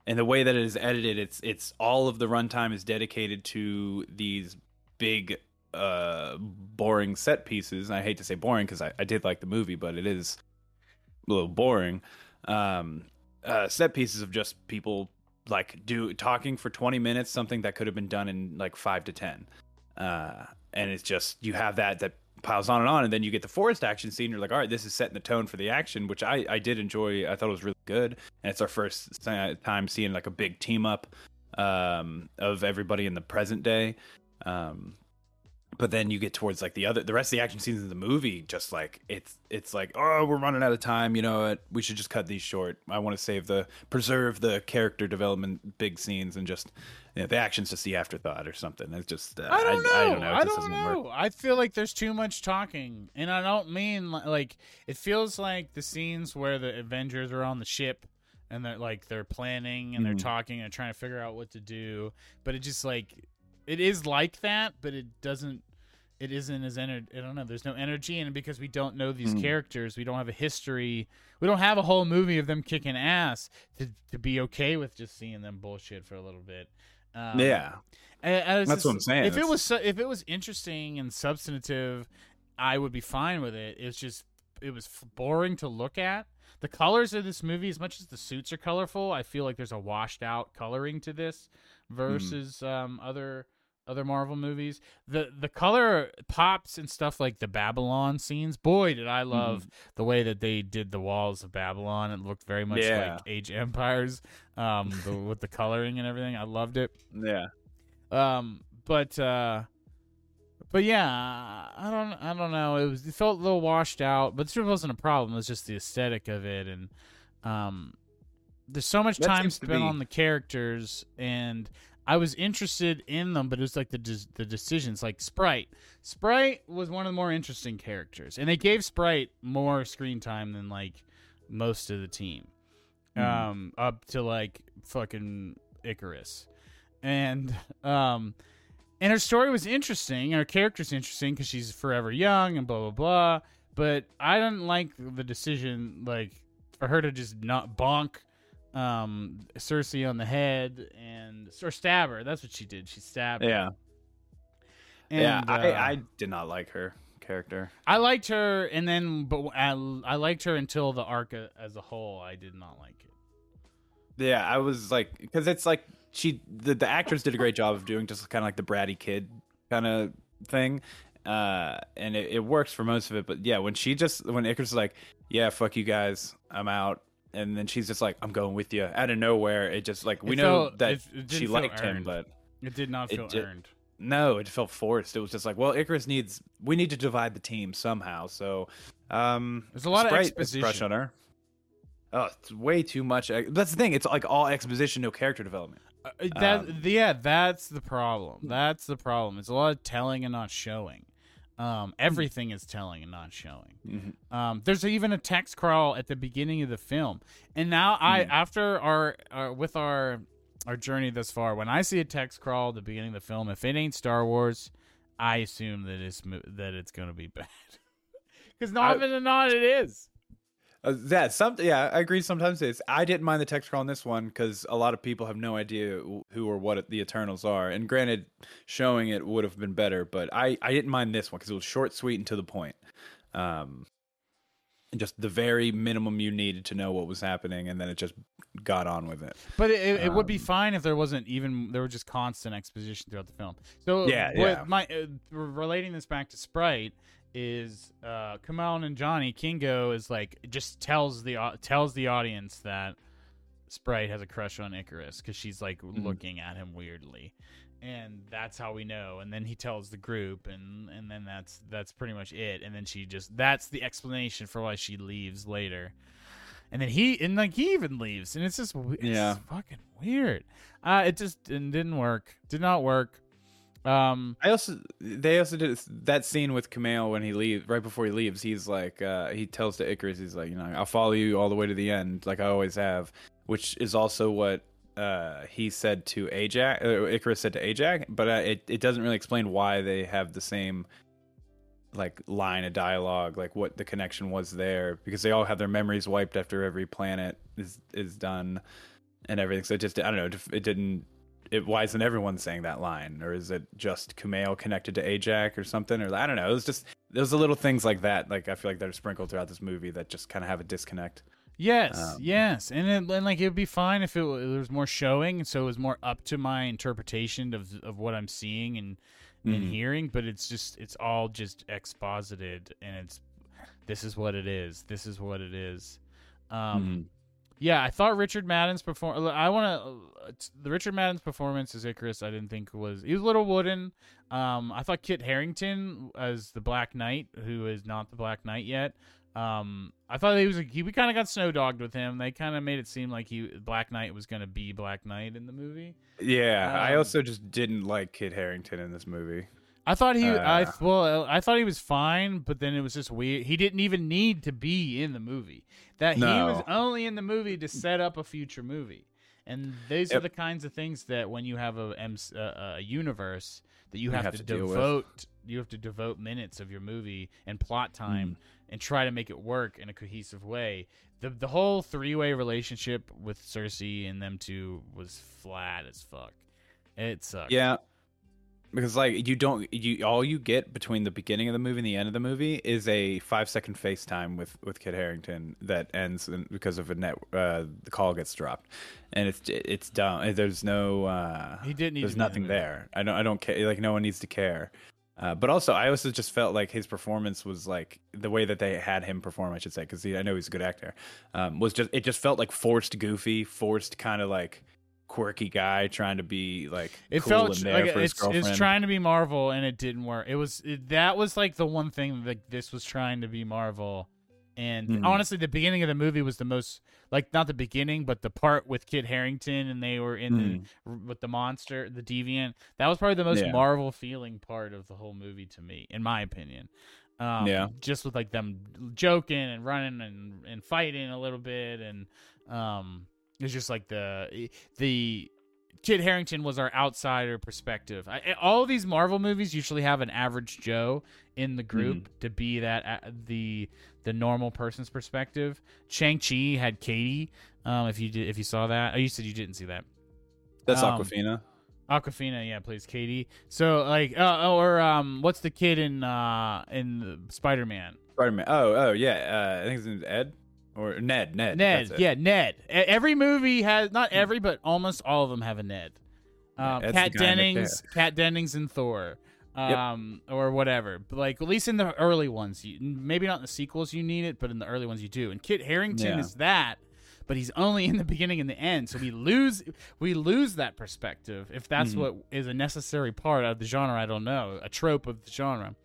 and the way that it is edited, it's it's all of the runtime is dedicated to these big uh boring set pieces. I hate to say boring because I, I did like the movie but it is a little boring. Um uh set pieces of just people like do talking for 20 minutes something that could have been done in like 5 to 10 uh and it's just you have that that piles on and on and then you get the forest action scene you're like all right this is setting the tone for the action which i i did enjoy. I thought it was really good and it's our first time seeing like a big team up um of everybody in the present day. Um but then you get towards like the other the rest of the action scenes in the movie just like it's it's like oh we're running out of time you know what? We should just cut these short. I want to save the preserve the character development big scenes and just you know, the action's just the afterthought or something it's just uh, I don't know. I, don't know, I don't work. know. I feel like there's too much talking, and I don't mean like it feels like the scenes where the Avengers are on the ship and they're like they're planning and they're Mhm. talking and trying to figure out what to do, but it just like it is like that, but it doesn't. it isn't as energy. I don't know. There's no energy in it because we don't know these Mm. characters. We don't have a history. We don't have a whole movie of them kicking ass to to be okay with just seeing them bullshit for a little bit. Um, yeah. I- I was That's what I'm saying. If it was if it was interesting and substantive, I would be fine with it. It's just it was f- boring to look at. The colors of this movie, as much as the suits are colorful, I feel like there's a washed out coloring to this versus um, other other Marvel movies. The the color pops and stuff like the Babylon scenes. Boy, did I love the way that they did the walls of Babylon. It looked very much Yeah. like Age Empires um, the, with the coloring and everything. I loved it. Yeah. Um, but uh, but yeah, I don't I don't know. It was it felt a little washed out, but this wasn't a problem. It was just the aesthetic of it, and um, there's so much That time spent on the characters, and I was interested in them, but it was like the the decisions, like Sprite. Sprite was one of the more interesting characters, and they gave Sprite more screen time than like most of the team, Mhm. um, up to like fucking Ikaris, and um, and her story was interesting, her character's interesting because she's forever young and blah blah blah. But I didn't like the decision, like for her to just not bonk um Cersei on the head and or stab her. That's what she did. She stabbed. her. Yeah. And, yeah. uh, I, I did not like her character. I liked her, and then but I, I liked her until the arc as a whole. I did not like it. Yeah, I was like, because it's like she, the, the actress did a great job of doing just kind of like the bratty kid kind of thing, uh, and it, it works for most of it. But yeah, when she just when Ikaris is like, "Yeah, fuck you guys, I'm out," and then she's just like, "I'm going with you," out of nowhere, it just like we It know felt- that it- it she liked him, but It did not feel ju- earned. no, it felt forced. It was just like, well, Ikaris needs we need to divide the team somehow. So, um, There's a lot of Sprite is exposition. Crush on her. Oh, it's way too much. That's the thing. It's like all exposition, no character development. Uh, that Um, yeah, that's the problem. That's the problem. It's a lot of telling and not showing. Um, everything is telling and not showing. Mhm. Um, there's even a text crawl at the beginning of the film, and now I, Mhm. after our, our with our our journey thus far, when I see a text crawl at the beginning of the film, if it ain't Star Wars, I assume that it's that it's gonna be bad. Because I- often than not, it is. Uh, that some yeah, I agree. Sometimes it's. I didn't mind the text crawl on this one because a lot of people have no idea who or what the Eternals are. And granted, showing it would have been better, but I I didn't mind this one because it was short, sweet, and to the point. Um, and just the very minimum you needed to know what was happening, and then it just got on with it. But it, it, it would be Um, fine if there wasn't even there were just constant exposition throughout the film. So Yeah, yeah. My uh, relating this back to Sprite is uh, Kumail Nanjiani Kingo is like just tells the tells the audience that Sprite has a crush on Ikaris because she's like Mm-hmm. looking at him weirdly, and that's how we know. And then he tells the group, and and then that's that's pretty much it. And then she just that's the explanation for why she leaves later. And then he and like he even leaves, and it's just it's Yeah. fucking weird. Uh, it just didn't work. Did not work. Um, I also they also did that scene with Kumail when he leaves right before he leaves. He's like uh, he tells to Ikaris, he's like, you know, I'll follow you all the way to the end, like I always have, which is also what uh, he said to Ajax. Uh, Ikaris said to Ajax, but uh, it it doesn't really explain why they have the same like line of dialogue, like what the connection was there, because they all have their memories wiped after every planet is is done and everything. So it just I don't know, it didn't it why isn't everyone saying that line or is it just Kumail connected to Ajax or something or I don't know it was just there's the little things like that like I feel like that are sprinkled throughout this movie that just kind of have a disconnect yes, Um, yes, and it, and like it would be fine if it, wa- there was more showing, so it was more up to my interpretation of of what I'm seeing and and Mhm. hearing. But it's just it's all just exposited, and it's this is what it is. This is what it is. Um, Mhm. Yeah, I thought Richard Madden's perform. I want to the Richard Madden's performance as Ikaris. I didn't think was he was a little wooden. Um, I thought Kit Harington as the Black Knight, who is not the Black Knight yet. Um, I thought he was he, we kind of got snow dogged with him. They kind of made it seem like he Black Knight was going to be Black Knight in the movie. yeah I Um, also just didn't like Kit Harington in this movie I thought he, I Uh. well, I thought he was fine, but then it was just weird. He didn't even need to be in the movie. That he was only in the movie to set up a future movie, And these are the kinds of things that when you have a M- uh, a universe that you You have, have to, to devote you have to devote minutes of your movie and plot time and try to make it work in a cohesive way. The the whole three way relationship with Cersei and them two was flat as fuck. It sucked. Yeah. Because like you don't you all you get between the beginning of the movie and the end of the movie is a five second FaceTime with with Kit Harington that ends in, because of a net uh, the call gets dropped, and it's it's dumb. There's no uh, He didn't there's to be in nothing the there. I don't I don't care. Like no one needs to care. Uh, but also, I also just felt like his performance was like the way that they had him perform. I should say, because I know he's a good actor. Um, was just it just felt like forced, goofy, forced kind of like quirky guy trying to be like It cool felt like it's, it's trying to be Marvel and it didn't work. It was it, that was like the one thing that this was trying to be Marvel. And Mhm. honestly, the beginning of the movie was the most like not the beginning, but the part with Kit Harington and they were in the, with the monster, the deviant. That was probably the most Yeah. Marvel feeling part of the whole movie to me, in my opinion. Um, Yeah. just with like them joking and running and and fighting a little bit, and um, it's just like the the Kit Harington was our outsider perspective. I, I- all of these Marvel movies usually have an average Joe in the group Mm-hmm. to be that uh, the the normal person's perspective. Shang Chi had Katie. Um, if you did, if you saw that, oh, you said you didn't see that. That's um, Awkwafina. Awkwafina, yeah, plays Katie. So like, uh, or um, what's the kid in uh in Spider Man? Spider Man. Oh, oh yeah. Uh, I think his name's Ed or Ned. Ned. Ned, yeah, Ned. Every movie has not every, but almost all of them have a Ned. Um, Ed's Kat the guy in the Dennings, Kat Dennings, and Thor, um, or whatever. But like at least in the early ones, you, maybe not in the sequels you need it, but in the early ones you do. And Kit Harington Yeah. is that, but he's only in the beginning and the end, so we lose we lose that perspective. If that's Mhm. what is a necessary part of the genre, I don't know, a trope of the genre.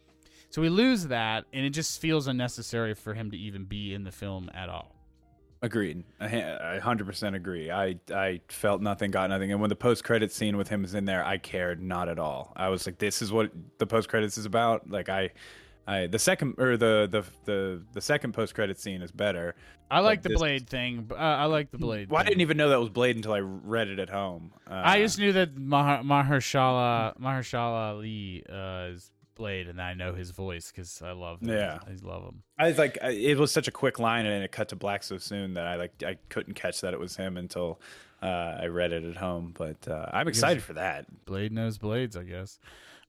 So we lose that, and it just feels unnecessary for him to even be in the film at all. Agreed. I hundred percent agree. I I felt nothing, got nothing, and when the post credit scene with him was in there, I cared not at all. I was like, this is what the post credits is about. Like I. I, the second or the the the, the second post credit scene is better. I like the this- blade thing. Uh, I like the blade. Well, I didn't even know that was Blade until I read it at home. Uh, I just knew that Mahar- Mahershala Mahershala Ali uh, is Blade, and I know his voice because I love him. Yeah. I love him. I was like, it was such a quick line, and it cut to black so soon that I like I couldn't catch that it was him until uh, I read it at home. But uh, I'm excited for that. Blade knows blades, I guess.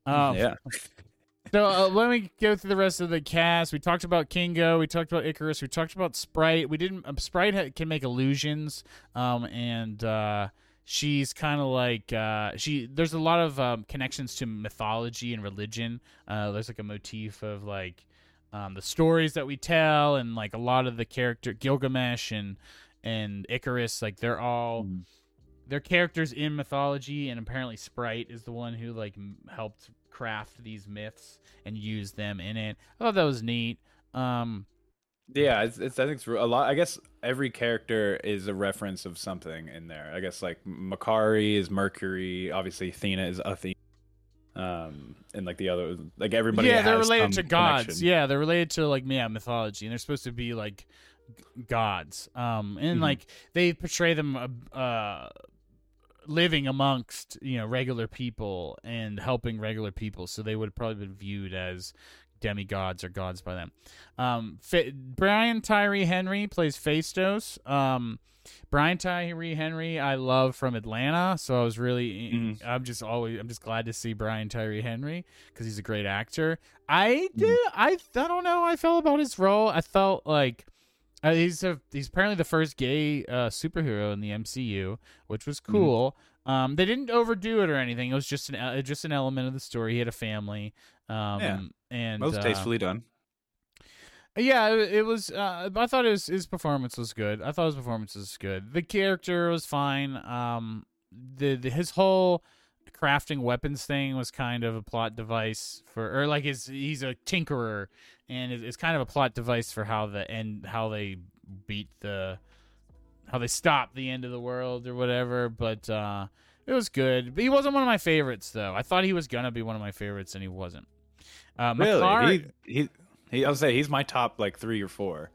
Um, yeah, So uh, let me go through the rest of the cast. We talked about Kingo. We talked about Ikaris. We talked about Sprite. We didn't. Um, Sprite ha- can make illusions, um, and uh, she's kind of like uh, she. There's a lot of um, connections to mythology and religion. Uh, there's like a motif of like um, the stories that we tell, and like a lot of the character Gilgamesh and and Icarus. Like they're all Mm. they're characters in mythology, and apparently Sprite is the one who like m- helped craft these myths and use them in it. I thought that was neat. Um, yeah. It's, it's I think it's a lot. I guess every character is a reference of something in there. I guess like Makkari is Mercury. Obviously, Athena is Athena. Um, and like the other, like everybody. yeah, they're related to gods. connection. Yeah, they're related to like yeah mythology, and they're supposed to be like g- gods. Um, and Mhm. like they portray them uh, uh living amongst you know regular people and helping regular people, so they would have probably been viewed as demigods or gods by them. Um, Fa- Brian Tyree Henry plays Phastos. Um, Brian Tyree Henry, I love from Atlanta, so I was really, Mhm. I'm just always, I'm just glad to see Brian Tyree Henry because he's a great actor. I did, I, I don't know, I felt about his role. I felt like uh, he's a, he's apparently the first gay uh, superhero in the MCU, which was cool. Um, they didn't overdo it or anything. It was just an, uh, just an element of the story. He had a family. Um, Yeah. And most uh, tastefully done. yeah, it, it was. Uh, I thought his his performance was good. I thought his performance was good. The character was fine. Um, the, the his whole crafting weapons thing was kind of a plot device for, or like his he's a tinkerer, and it, it's kind of a plot device for how the end how they beat the how they stop the end of the world or whatever. But uh, it was good. But he wasn't one of my favorites though. I thought he was gonna be one of my favorites, and he wasn't. Uh, Really, he, he he. I'll say he's my top like three or four.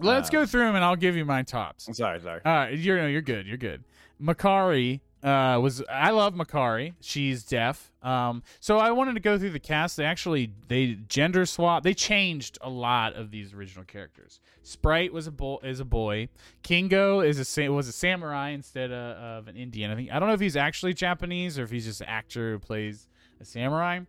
Let's go Um, through them, and I'll give you my tops. I'm sorry, sorry. Uh, you're no, you're good. You're good. Makkari uh, was I love Makkari. She's deaf. Um, so I wanted to go through the cast. They actually they gender swap. They changed a lot of these original characters. Sprite was a boy. Is a boy. Kingo is a sa- was a samurai instead of, of an Indian. I think I don't know if he's actually Japanese or if he's just an actor who plays a samurai.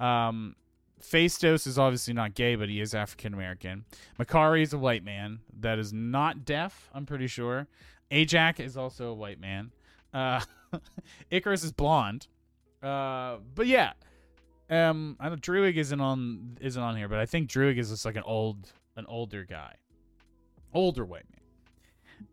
Um, Phastos is obviously not gay, but he is African American. Makkari is a white man that is not deaf. I'm pretty sure. Ajak is also a white man. Uh, Ikaris is blonde. Uh, but yeah, um, I know Druig isn't on isn't on here, but I think Druig is just like an old an older guy, older white man.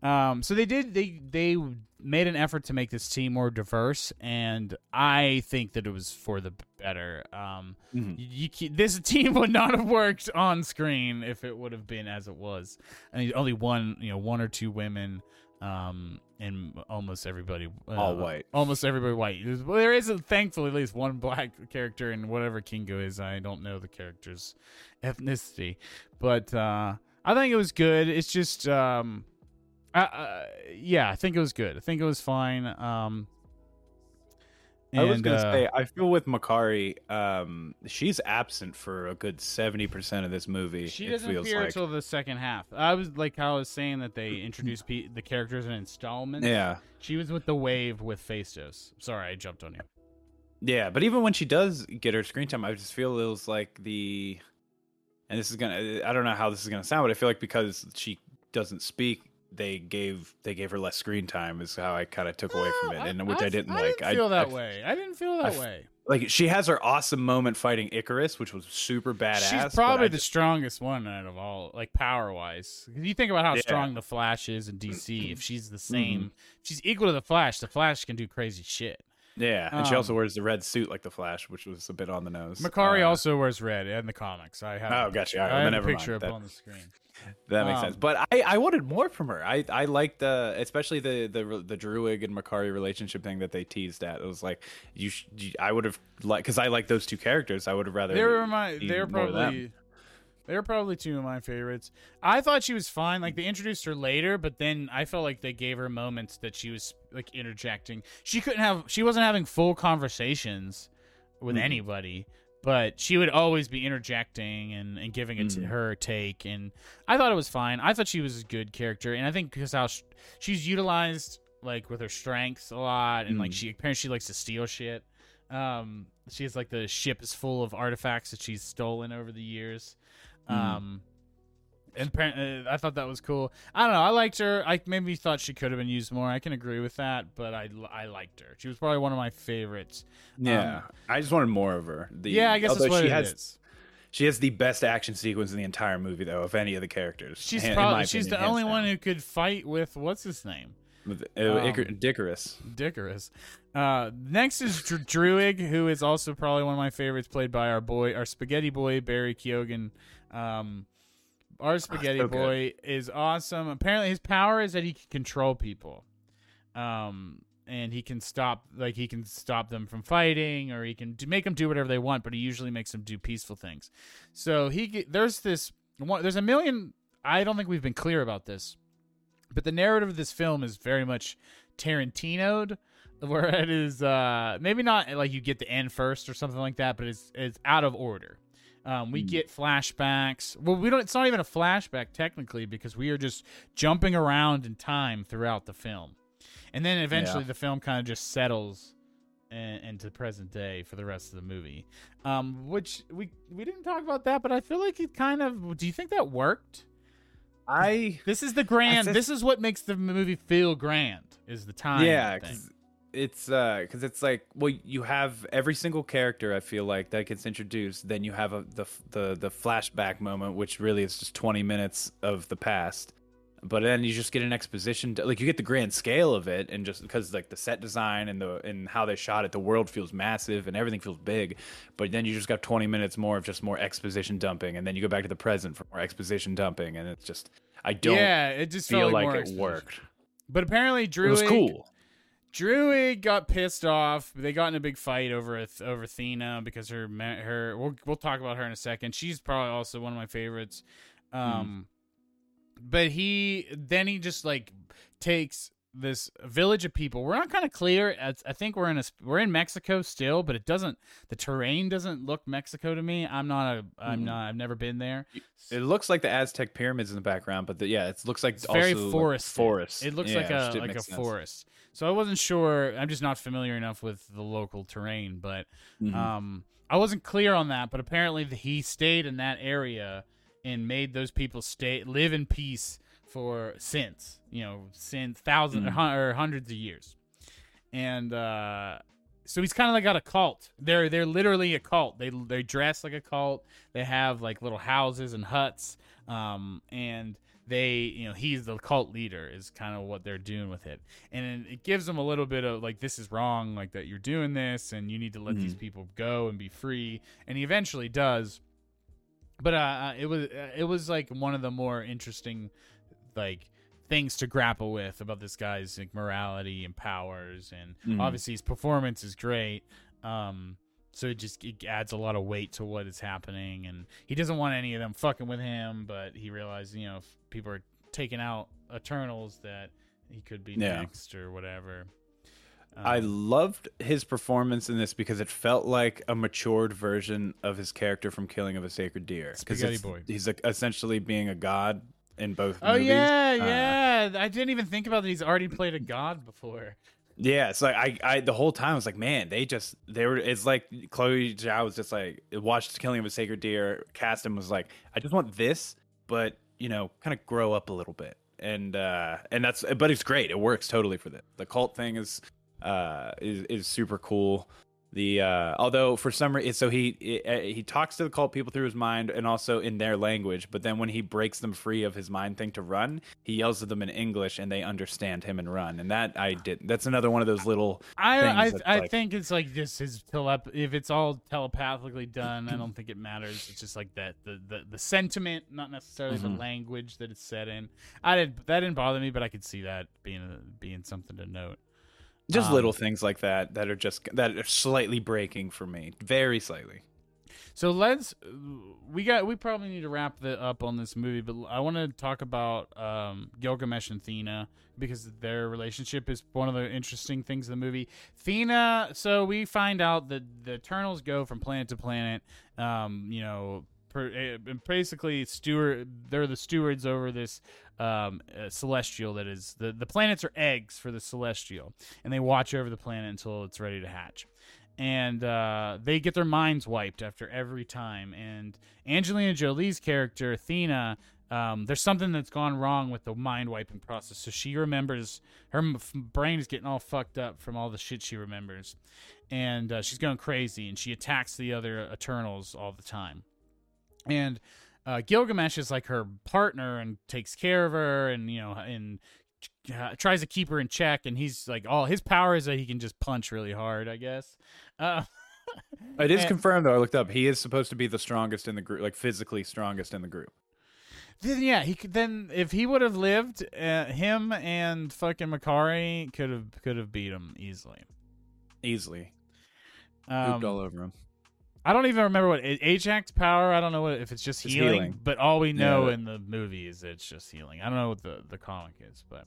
Um, so they did they they made an effort to make this team more diverse, and I think that it was for the better. Um, Mhm. you, you this team would not have worked on screen if it would have been as it was. I mean, only one you know one or two women. Um, and almost everybody uh, All white. Almost everybody white. There's, well, there is thankfully at least one black character in whatever Kingo is. I don't know the character's ethnicity, but uh, I think it was good. It's just, um, uh, uh, yeah, I think it was good. I think it was fine. Um, I was gonna uh, say, I feel with Makkari, um, she's absent for a good seventy percent of this movie. She doesn't appear like. until the second half. I was like how I was saying that they introduced pe- the characters in installments. yeah, She was with the wave with Phastos. Sorry, I jumped on you. yeah, but even when she does get her screen time, I just feel it was like the, and this is gonna, I don't know how this is gonna sound, but I feel like because she doesn't speak, they gave they gave her less screen time is how I kind of took away from it, No, and which I, didn't like. I didn't feel that I- way. I didn't feel that I way. Like she has her awesome moment fighting Ikaris, which was super badass. She's probably the just- strongest one out of all, like power wise. You think about how Yeah. strong the Flash is in DC. if she's the Mm-hmm. same, if she's equal to the Flash, the Flash can do crazy shit. Yeah, and she Um, also wears the red suit like the Flash, which was a bit on the nose. Makkari Uh, also wears red in the comics. I have. Oh, gotcha. Right, I have a picture mind. up That- on the screen. That makes Um, sense. But I, I wanted more from her. I, I liked the especially the the the Druig and Makkari relationship thing that they teased at. It was like you, sh- I would have like because I like those two characters. I would have rather. They were my. They're more of them. probably. They're probably two of my favorites. I thought she was fine. Like they introduced her later, but then I felt like they gave her moments that she was like interjecting. She couldn't have. She wasn't having full conversations with Mhm. anybody, but she would always be interjecting and, and giving it Mhm. her take. And I thought it was fine. I thought she was a good character, and I think because how sh- she's utilized like with her strengths a lot, and like Mhm. she apparently she likes to steal shit. Um, she has like the ship is full of artifacts that she's stolen over the years. Mhm. Um, and apparently, I thought that was cool. I don't know. I liked her. I maybe thought she could have been used more. I can agree with that, but I I liked her. She was probably one of my favorites. Yeah, Um, I just wanted more of her. The, yeah, I guess that's what she has, is. She has the best action sequence in the entire movie, though, of any of the characters. She's in probably my she's opinion, the only hands one who could fight with what's his name. With, uh, um, Icar- Dickerus. Dickerus. Uh, next is Dr- Druig, who is also probably one of my favorites, played by our boy, our spaghetti boy Barry Keoghan. Um, our spaghetti so good. boy is awesome. Apparently, his power is that he can control people, um, and he can stop like he can stop them from fighting, or he can do, make them do whatever they want. But he usually makes them do peaceful things. So he there's this one. There's a million. I don't think we've been clear about this, but the narrative of this film is very much Tarantino'd, where it is uh, maybe not like you get the end first or something like that, but it's it's out of order. Um, we Hmm. get flashbacks. Well, we don't. It's not even a flashback technically because we are just jumping around in time throughout the film, and then eventually Yeah. the film kind of just settles in, into present day for the rest of the movie. Um, which we we didn't talk about that, but I feel like it kind of. Do you think that worked? I This is the grand. said- This is what makes the movie feel grand. Is the time? yeah, it's uh, because it's like well, you have every single character. I feel like that gets introduced. Then you have a, the the the flashback moment, which really is just twenty minutes of the past. But then you just get an exposition, like you get the grand scale of it, and just because like the set design and the and how they shot it, the world feels massive and everything feels big. But then you just got twenty minutes more of just more exposition dumping, and then you go back to the present for more exposition dumping, and it's just I don't yeah, it just feel felt like, it worked. But apparently, Druig, It was cool. Druig got pissed off. They got in a big fight over over Athena because her her. We'll we'll talk about her in a second. She's probably also one of my favorites. Hmm. Um, but he then he just like takes this village of people. We're not kind of clear. I think we're in a we're in Mexico still, but it doesn't. The terrain doesn't look Mexico to me. I'm not a. I'm Mhm. not. I've never been there. It looks like the Aztec pyramids in the background, but the, yeah, it looks like It's very like, forested. forest. It looks Yeah, like a like a sense. forest. So I wasn't sure. I'm just not familiar enough with the local terrain, but Mhm. um, I wasn't clear on that. But apparently, the, he stayed in that area and made those people stay live in peace for since you know since thousands or Mm. or hundreds of years, and uh, so he's kind of like got a cult. They're they're literally a cult. They they dress like a cult. They have like little houses and huts, um, and they you know he's the cult leader is kind of what they're doing with it and it gives them a little bit of like this is wrong like that you're doing this and you need to let these Mhm. people go and be free and he eventually does but uh it was uh, it was like one of the more interesting like things to grapple with about this guy's like morality and powers and Mhm. obviously his performance is great um so it just it adds a lot of weight to what is happening and he doesn't want any of them fucking with him but he realizes you know if people are taking out eternals that he could be Yeah. next or whatever I Um, loved his performance in this because it felt like a matured version of his character from Killing of a Sacred Deer. 'Cause Spaghetti Boy. He's like, essentially being a god in both. oh movies. yeah Uh, yeah i didn't even think about that he's already played a god before Yeah, like I, I the whole time I was like, man, they just they were. It's like Chloe Zhao was just like watched Killing of a Sacred Deer, cast him was like, I just want this, but you know, kind of grow up a little bit, and uh and that's but it's great. It works totally for this. The cult thing is uh is is super cool. The uh although for some reason so he he he talks to the cult people through his mind and also in their language, but then when he breaks them free of his mind thing to run, he yells at them in English and they understand him and run. And that I did. That's another one of those little I I, I like- think it's like just his telep. If it's all telepathically done, I don't think it matters. It's just like that the the, the sentiment, not necessarily the Mhm. language that it's set in. I did that didn't bother me, but I could see that being a, being something to note. Just Um, little things like that that are just that are slightly breaking for me very slightly So let's we got we probably need to wrap the, up on this movie, but I want to talk about um, Gilgamesh and Thena because their relationship is one of the interesting things in the movie. Thena, so we find out that the Eternals go from planet to planet. Um, you know, per, eh, basically steward. They're the stewards over this um, uh, celestial that is the the planets are eggs for the celestial, and they watch over the planet until it's ready to hatch and uh, they get their minds wiped after every time. And Angelina Jolie's character, Athena, um, there's something that's gone wrong with the mind wiping process. So she remembers her brain is getting all fucked up from all the shit she remembers, and uh, she's going crazy. And she attacks the other Eternals all the time. And uh, Gilgamesh is like her partner and takes care of her, and you know, and uh, tries to keep her in check. And he's like, all his power is that he can just punch really hard, I guess. Uh, it is and- confirmed though i looked up he is supposed to be the strongest in the group like physically strongest in the group Then yeah, he could then if he would have lived, uh, him and fucking Makkari could have could have beat him easily. easily Um, Pooped all over him I don't even remember what Ajax power. I don't know what if it's just It's healing, healing. but all we know Yeah. in the movie is it's just healing. I don't know what the the comic is, but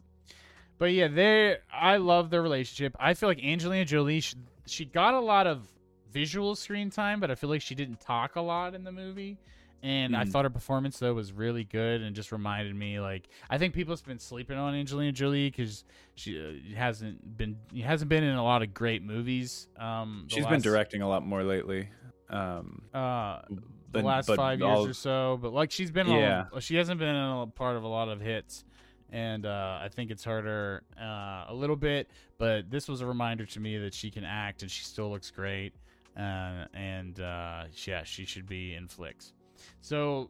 but yeah, they I love their relationship. I feel like Angelina Jolie she, she got a lot of visual screen time, but I feel like she didn't talk a lot in the movie. And I Mhm. thought her performance though was really good and just reminded me like I think people have been sleeping on Angelina Jolie because she uh, hasn't been hasn't been in a lot of great movies. Um, she's been directing a lot more lately um uh the but- last but five years or so but like she's been Yeah. on, she hasn't been in a part of a lot of hits and uh i think it's hurt her uh a little bit but this was a reminder to me that she can act and she still looks great uh and uh yeah she should be in flicks so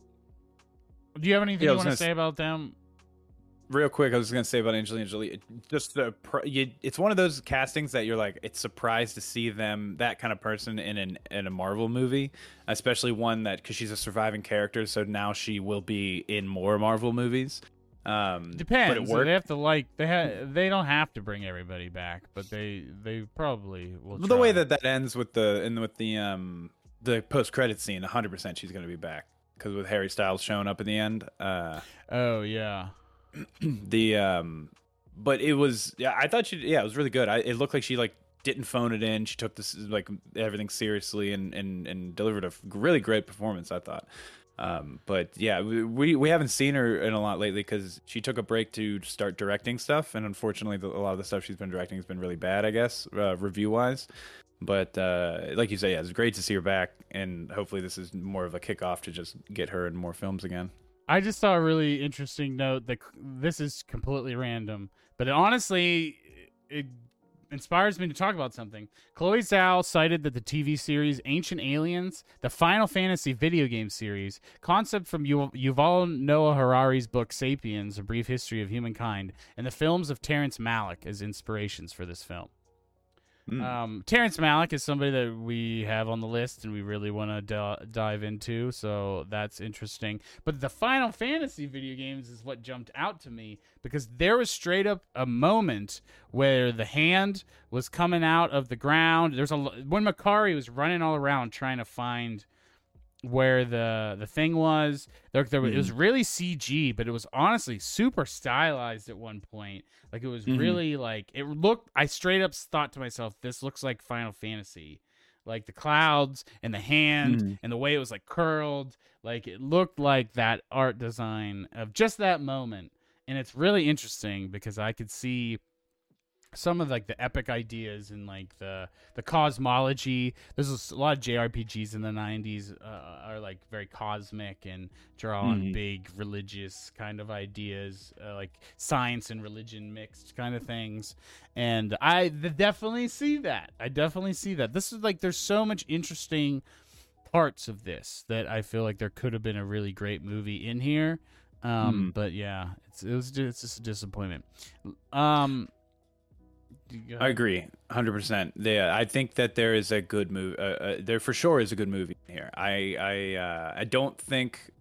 do you have anything Yeah, you want to say about them real quick i was gonna say about angelina jolie it- just the you, it's one of those castings that you're like it's surprised to see them that kind of person in an in a marvel movie especially one that because she's a surviving character so now she will be in more marvel movies um depends but it worked they have to like they ha- they don't have to bring everybody back but they they probably will the way that that ends with the and with the um the post credit scene 100% she's gonna be back because with Harry Styles showing up in the end. Uh, oh yeah. the um, but it was yeah. I thought she yeah it was really good. I, it looked like she like didn't phone it in. She took this like everything seriously and and and delivered a really great performance. I thought. Um, but yeah, we we haven't seen her in a lot lately because she took a break to start directing stuff, and unfortunately, the, a lot of the stuff she's been directing has been really bad. I guess uh, review wise. But uh, like you say, yeah, it's great to see her back, and hopefully, this is more of a kickoff to just get her in more films again. I just saw a really interesting note that this is completely random, but it honestly it inspires me to talk about something. Chloe Zhao cited that the TV series Ancient Aliens, the Final Fantasy video game series, concept from Yuval Noah Harari's book Sapiens: A Brief History of Humankind, and the films of Terrence Malick as inspirations for this film. Mm. Um, Terrence Malick is somebody that we have on the list and we really want to d- dive into, so that's interesting. But the Final Fantasy video games is what jumped out to me because there was straight up a moment where the hand was coming out of the ground. There's a when Makkari was running all around trying to find where the the thing was. There, there mm-hmm. it was mm-hmm. really CG, but it was honestly super stylized at one point. Like it was mm-hmm. really like it looked. I straight up thought to myself, "This looks like Final Fantasy." Like the clouds and the hand mm. and the way it was like curled, like it looked like that art design of just that moment. And it's really interesting because I could see some of like the epic ideas and like the the cosmology. There's a lot of JRPGs in the '90s uh, are like very cosmic and draw on mm-hmm. big religious kind of ideas, uh, like science and religion mixed kind of things. And I definitely see that. I definitely see that. This is like there's so much interesting parts of this that I feel like there could have been a really great movie in here. Um, mm. But yeah, it's it was it's just a disappointment. Um, I agree, hundred percent. Yeah, I think that there is a good movie. Uh, uh, there for sure is a good movie here. I I uh, I don't think.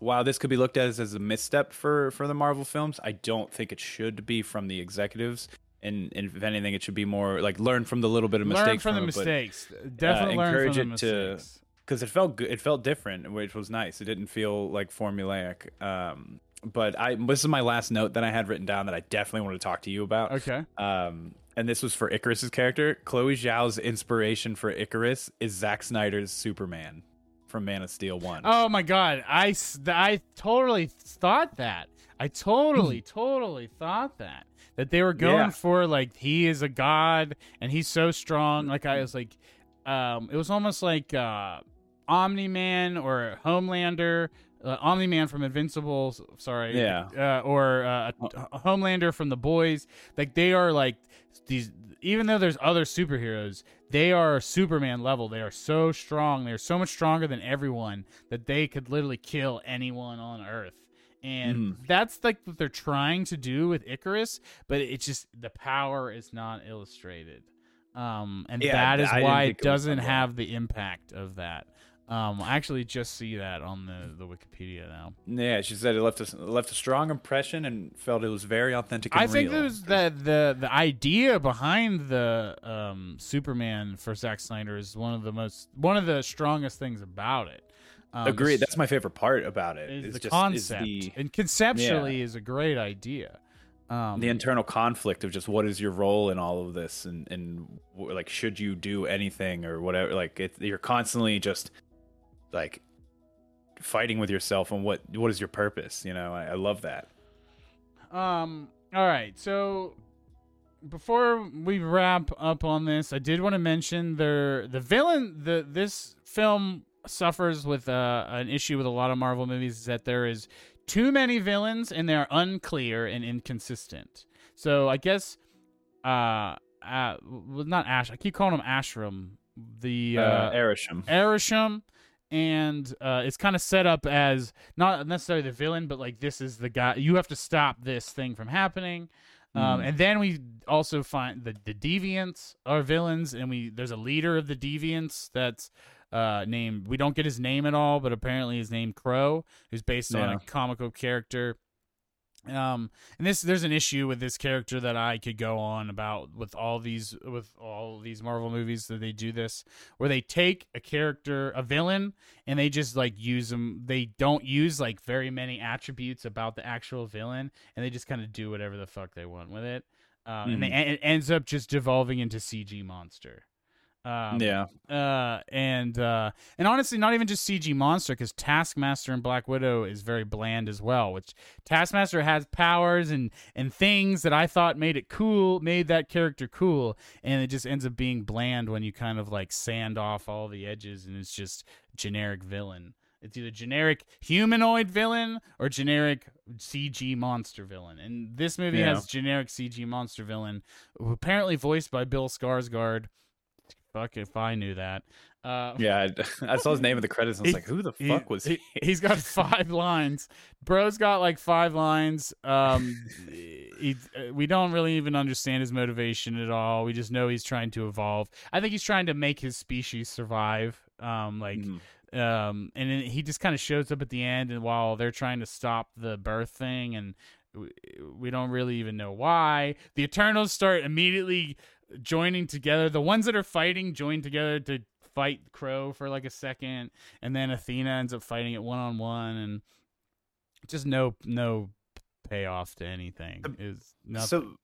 While this could be looked at as, as a misstep for for the Marvel films, I don't think it should be from the executives. And, and if anything, it should be more like learn from the little bit of mistakes. Learn from, from the it, mistakes. But, uh, Definitely uh, encourage it to because it felt good. It felt different, which was nice. It didn't feel like formulaic. Um, but I this is my last note that I had written down that I definitely want to talk to you about. Okay. Um, and this was for Ikaris's character. Chloe Zhao's inspiration for Ikaris is Zack Snyder's Superman from Man of Steel One. Oh my god, I I totally thought that. I totally totally thought that that they were going yeah. for like he is a god and he's so strong. Like I was like, um, it was almost like uh, Omni Man or Homelander uh, Omni Man from Invincible, sorry, yeah, uh, or uh, Homelander from The Boys. Like they are like these. Even though there's other superheroes, they are Superman level. They are so strong. They're so much stronger than everyone that they could literally kill anyone on Earth. And mm. that's like what they're trying to do with Ikaris, but it's just the power is not illustrated. Um, and yeah, that is I why it doesn't have the impact of that. Um, I actually just see that on the, the Wikipedia now. Yeah, she said it left a left a strong impression and felt it was very authentic. I think it was that the the idea behind the um, Superman for Zack Snyder is one of the most one of the strongest things about it. Um, Agreed. That's my favorite part about it. it. Is, is the just, concept is the, and conceptually yeah. is a great idea. Um, the internal conflict of just what is your role in all of this and and like should you do anything or whatever like it, you're constantly just like fighting with yourself and what what is your purpose you know? I, I love that. Um all right so before we wrap up on this i did want to mention the the villain the this film suffers with uh, an issue with a lot of marvel movies is that there is too many villains and they're unclear and inconsistent. So i guess uh, uh well, not ash i keep calling him ashram the uh, uh. Arishem and uh, it's kind of set up as not necessarily the villain, but like this is the guy. You have to stop this thing from happening. Um, mm. and then we also find the the deviants are villains, and we there's a leader of the deviants that's uh, named. We don't get his name at all, but apparently his name Kro, who's based yeah. on a comical character Um, and this there's an issue with this character that I could go on about with all these with all these Marvel movies that they do this where they take a character a villain and they just like use them they don't use like very many attributes about the actual villain and they just kind of do whatever the fuck they want with it. Um, and they, and it ends up just devolving into CG monster. Um, yeah. Uh, and uh, and honestly, not even just CG monster, because Taskmaster and Black Widow is very bland as well. Which Taskmaster has powers and and things that I thought made it cool, made that character cool, and it just ends up being bland when you kind of like sand off all the edges, and it's just generic villain. It's either generic humanoid villain or generic CG monster villain. And this movie Yeah. has generic CG monster villain, apparently voiced by Bill Skarsgård. Fuck if I knew that. Uh, Yeah, I, I saw his name in the credits. and I was He- like, "Who the he- fuck was he?" He's got five lines. Bro's got like five lines. Um, he, we don't really even understand his motivation at all. We just know he's trying to evolve. I think he's trying to make his species survive. Um, like Mhm. um and then he just kind of shows up at the end and while they're trying to stop the birth thing and we, we don't really even know why the eternals start immediately joining together the ones that are fighting join together to fight Kro for like a second and then Thena ends up fighting it one-on-one and just no no payoff to anything is nothing So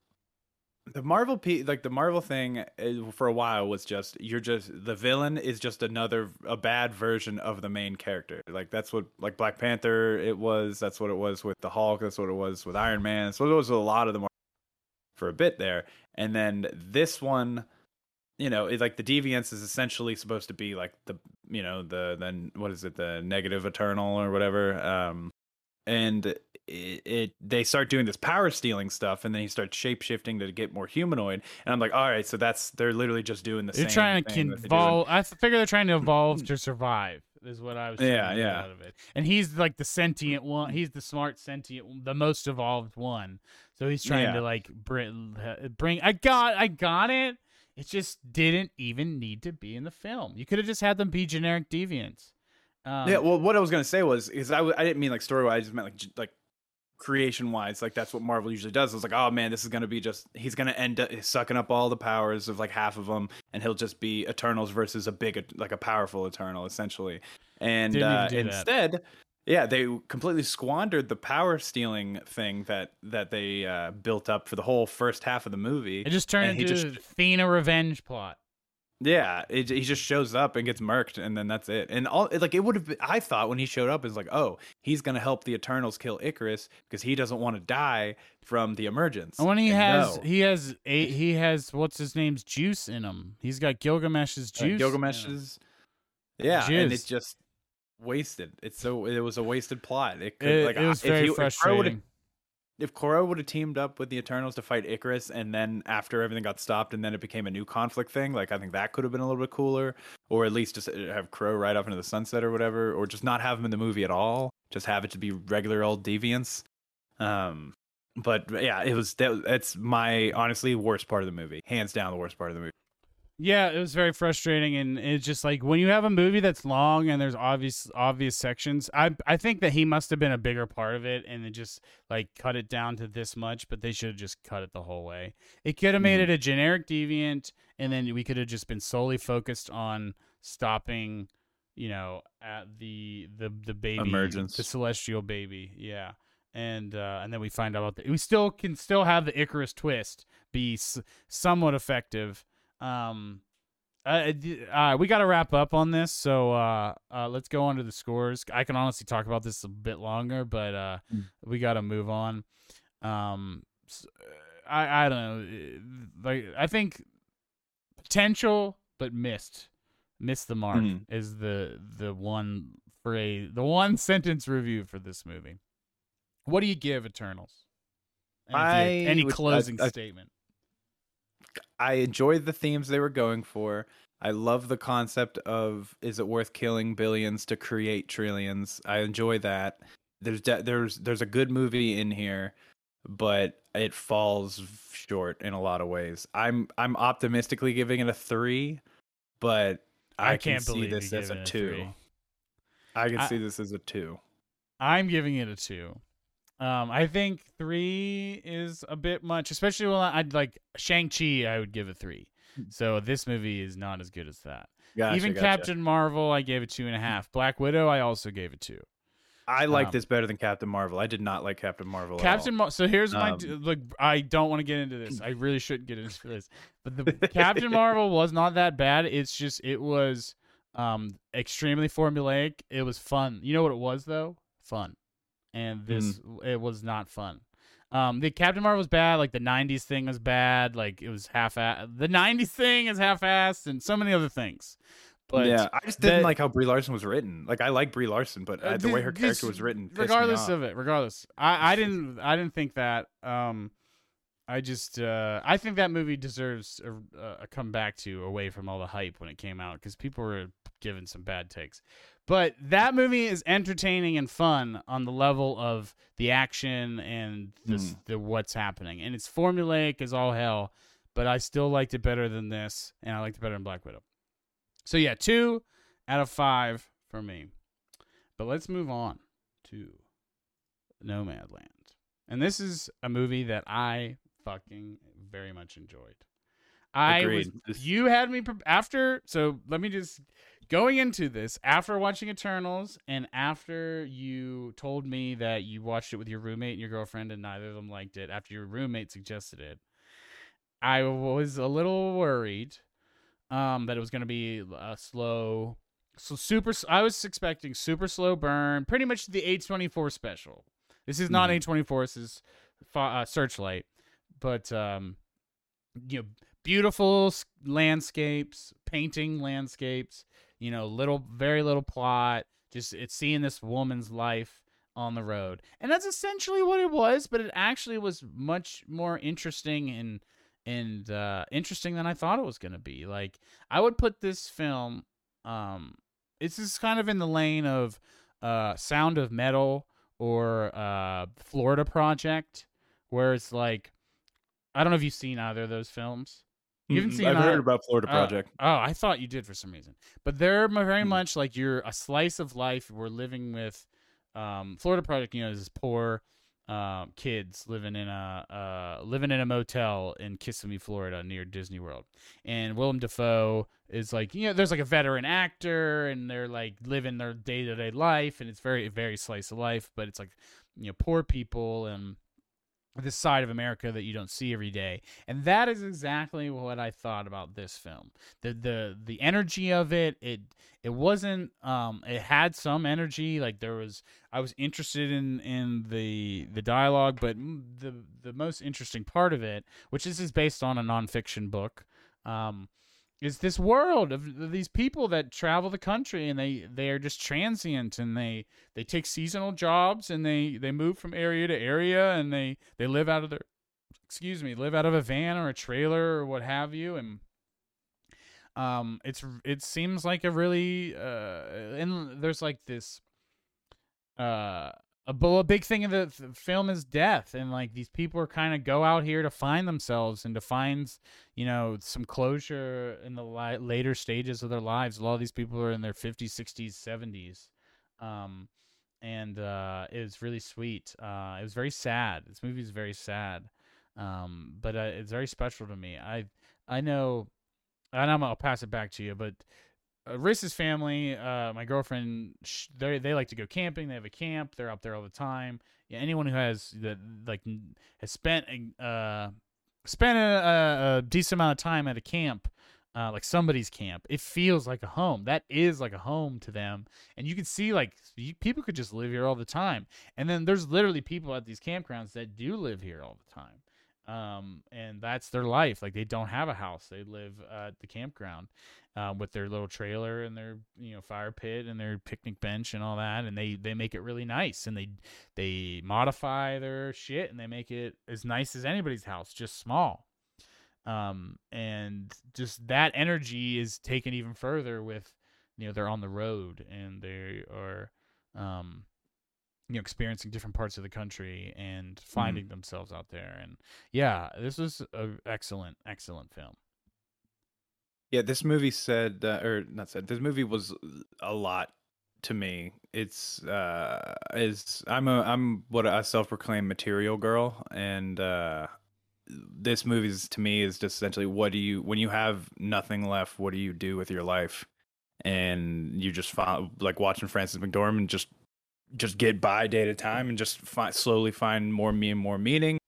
the Marvel P like the Marvel thing uh, for a while was just you're just the villain is just another a bad version of the main character. Like that's what like Black Panther it was. That's what it was with the Hulk. That's what it was with Iron Man. So it was a lot of the Marvel for a bit there. And then this one, you know, it, like the Deviants is essentially supposed to be like the you know the then what is it the negative eternal or whatever. Um, and it, it they start doing this power stealing stuff, and then he starts shape shifting to get more humanoid. And I'm like, all right, so that's they're literally just doing the they're same. trying to thing that they do in- evolve i figure they're trying to evolve to survive is what i was Yeah, yeah. out of it and he's like the sentient one he's the smart sentient the most evolved one so he's trying Yeah. to like bring bring i got i got it it just didn't even need to be in the film you could have just had them be generic deviants um, yeah, well, what I was gonna say was is I, I didn't mean like story wise. I just meant like like creation wise. Like that's what Marvel usually does. I was like, oh man, this is gonna be just he's gonna end up sucking up all the powers of like half of them, and he'll just be Eternals versus a big like a powerful Eternal essentially. And uh, do that. Yeah, they completely squandered the power stealing thing that that they uh, built up for the whole first half of the movie. it just turned into just- a Thena revenge plot Yeah, it, he just shows up and gets murked, and then that's it. And all like it would have. I thought when he showed up is like, oh, he's gonna help the Eternals kill Ikaris because he doesn't want to die from the emergence. And when he And has no. he has a he has what's his name's juice in him he's got Gilgamesh's Uh, juice him. Gilgamesh's, yeah, and Jizz. it just wasted. It's so it was a wasted plot. It could it, like it was if very if Kro would've- frustrating if Kro would have teamed up with the Eternals to fight Ikaris, and then after everything got stopped, and then it became a new conflict thing, like I think that could have been a little bit cooler, or at least just uh, have Kro right off into the sunset or whatever, or just not have him in the movie at all, just have it to be regular old deviants. Um, but yeah, it was that. That's my honestly worst part of the movie, hands down the worst part of the movie. Yeah, it was very frustrating, and it's just like when you have a movie that's long and there's obvious obvious sections. I I think that he must have been a bigger part of it, and they just like cut it down to this much. But they should have just cut it the whole way. It could have made Mhm. it a generic deviant, and then we could have just been solely focused on stopping, you know, at the the the baby Emergence. the celestial baby. Yeah. And uh, and then we find out that we still can still have the Ikaris twist be s- somewhat effective. Um, uh, uh, we got to wrap up on this, so uh, uh, let's go on to the scores. I can honestly talk about this a bit longer, but uh, Mm. we got to move on. Um, s- I I don't know, uh, like I think potential, but missed, missed the mark Mhm. is the the one phrase, the one sentence review for this movie. What do you give Eternals? And I any would- I- closing I- statement? I enjoyed the themes they were going for. I love the concept of is it worth killing billions to create trillions? I enjoy that. There's de- there's there's a good movie in here, but it falls short in a lot of ways. I'm I'm optimistically giving it a 3, but I, I can't can see believe this as a a 2. three. I can I- see this as a 2. I'm giving it a two. Um, I think three is a bit much, especially when I'd like Shang Chi. I would give a three. Hmm. So this movie is not as good as that. Gotcha, Even gotcha. Captain Marvel, I gave it two and a half. Black Widow, I also gave it two. I like um, this better than Captain Marvel. I did not like Captain Marvel. Captain. At all. Mar- so here's my Um, look. I don't want to get into this. I really shouldn't get into this. But the Captain Marvel was not that bad. It's just it was um extremely formulaic. It was fun. You know what it was though? Fun. And this it was not fun. Um, the Captain Marvel was bad. Like the '90s thing was bad. Like it was half. The '90s thing is half-assed, and so many other things. But yeah, I just didn't that- like how Brie Larson was written. Like I like Brie Larson, but uh, Uh, the way her this- character was written, regardless of it regardless i i didn't i didn't think that um i just uh i think that movie deserves a, a comeback to away from all the hype when it came out because people were giving some bad takes but that movie is entertaining and fun on the level of the action and this, Hmm. the what's happening and it's formulaic as all hell but i still liked it better than this and i liked it better than black widow so yeah two out of five for me but let's move on to Nomadland. And this is a movie that I fucking very much enjoyed. I Agreed. was you had me pre- after so let me just going into this after watching Eternals and after you told me that you watched it with your roommate and your girlfriend and neither of them liked it after your roommate suggested it. I was a little worried um that it was going to be a slow so super I was expecting super slow burn, pretty much the A24 special. This is not Mhm. A24, this is uh, Searchlight, but um you know beautiful landscapes, painting landscapes, you know, little very little plot, just it's seeing this woman's life on the road. And that's essentially what it was, but it actually was much more interesting and and uh interesting than I thought it was going to be. Like I would put this film um it's just kind of in the lane of uh Sound of Metal or uh Florida Project where it's like I don't know if you've seen either of those films. You haven't Mm, seen I've either- heard about Florida uh, Project. Oh, I thought you did for some reason. But they're very Hmm. much like you're a slice of life. We're living with um, Florida Project. You know, this poor um, kids living in a uh, living in a motel in Kissimmee, Florida, near Disney World. And Willem Dafoe is like, you know, there's like a veteran actor, and they're like living their day to day life, and it's very very slice of life. But it's like, you know, poor people and this side of America that you don't see every day. And that is exactly what I thought about this film. The the the energy of it, it it wasn't um it had some energy like there was I was interested in in the the dialogue, but the the most interesting part of it, which this is based on a nonfiction book, um is this world of these people that travel the country and they they are just transient and they they take seasonal jobs and they they move from area to area and they they live out of their excuse me live out of a van or a trailer or what have you. And um it's it seems like a really uh and there's like this uh a, a big thing of the film is death and like these people are kind of go out here to find themselves and to find you know some closure in the li- later stages of their lives. A lot of these people are in their 50s 60s 70s um and uh it was really sweet. Uh it was very sad. This movie is very sad. Um but uh, it's very special to me. I i know and I'm, i'll pass it back to you but uh, family, uh, my girlfriend, they they like to go camping. They have a camp. They're up there all the time. Yeah, anyone who has that like has spent uh spent a, a, a decent amount of time at a camp, uh, like somebody's camp, it feels like a home. That is like a home to them, and you can see like you, people could just live here all the time. And then there's literally people at these campgrounds that do live here all the time um, and that's their life. Like they don't have a house; they live uh, at the campground uh, with their little trailer and their you know fire pit and their picnic bench and all that. And they they make it really nice, and they they modify their shit and they make it as nice as anybody's house, just small. Um, and just that energy is taken even further with you know they're on the road and they are um you know experiencing different parts of the country and finding themselves out there and yeah this was an excellent excellent film. Yeah, this movie said, uh, or not said, this movie was a lot to me. It's uh is I'm a I'm what a self-proclaimed material girl and uh this movie is to me is just essentially what do you when you have nothing left what do you do with your life? And you just find like watching Frances McDormand just just get by day to time and just find, slowly find more me and more meaning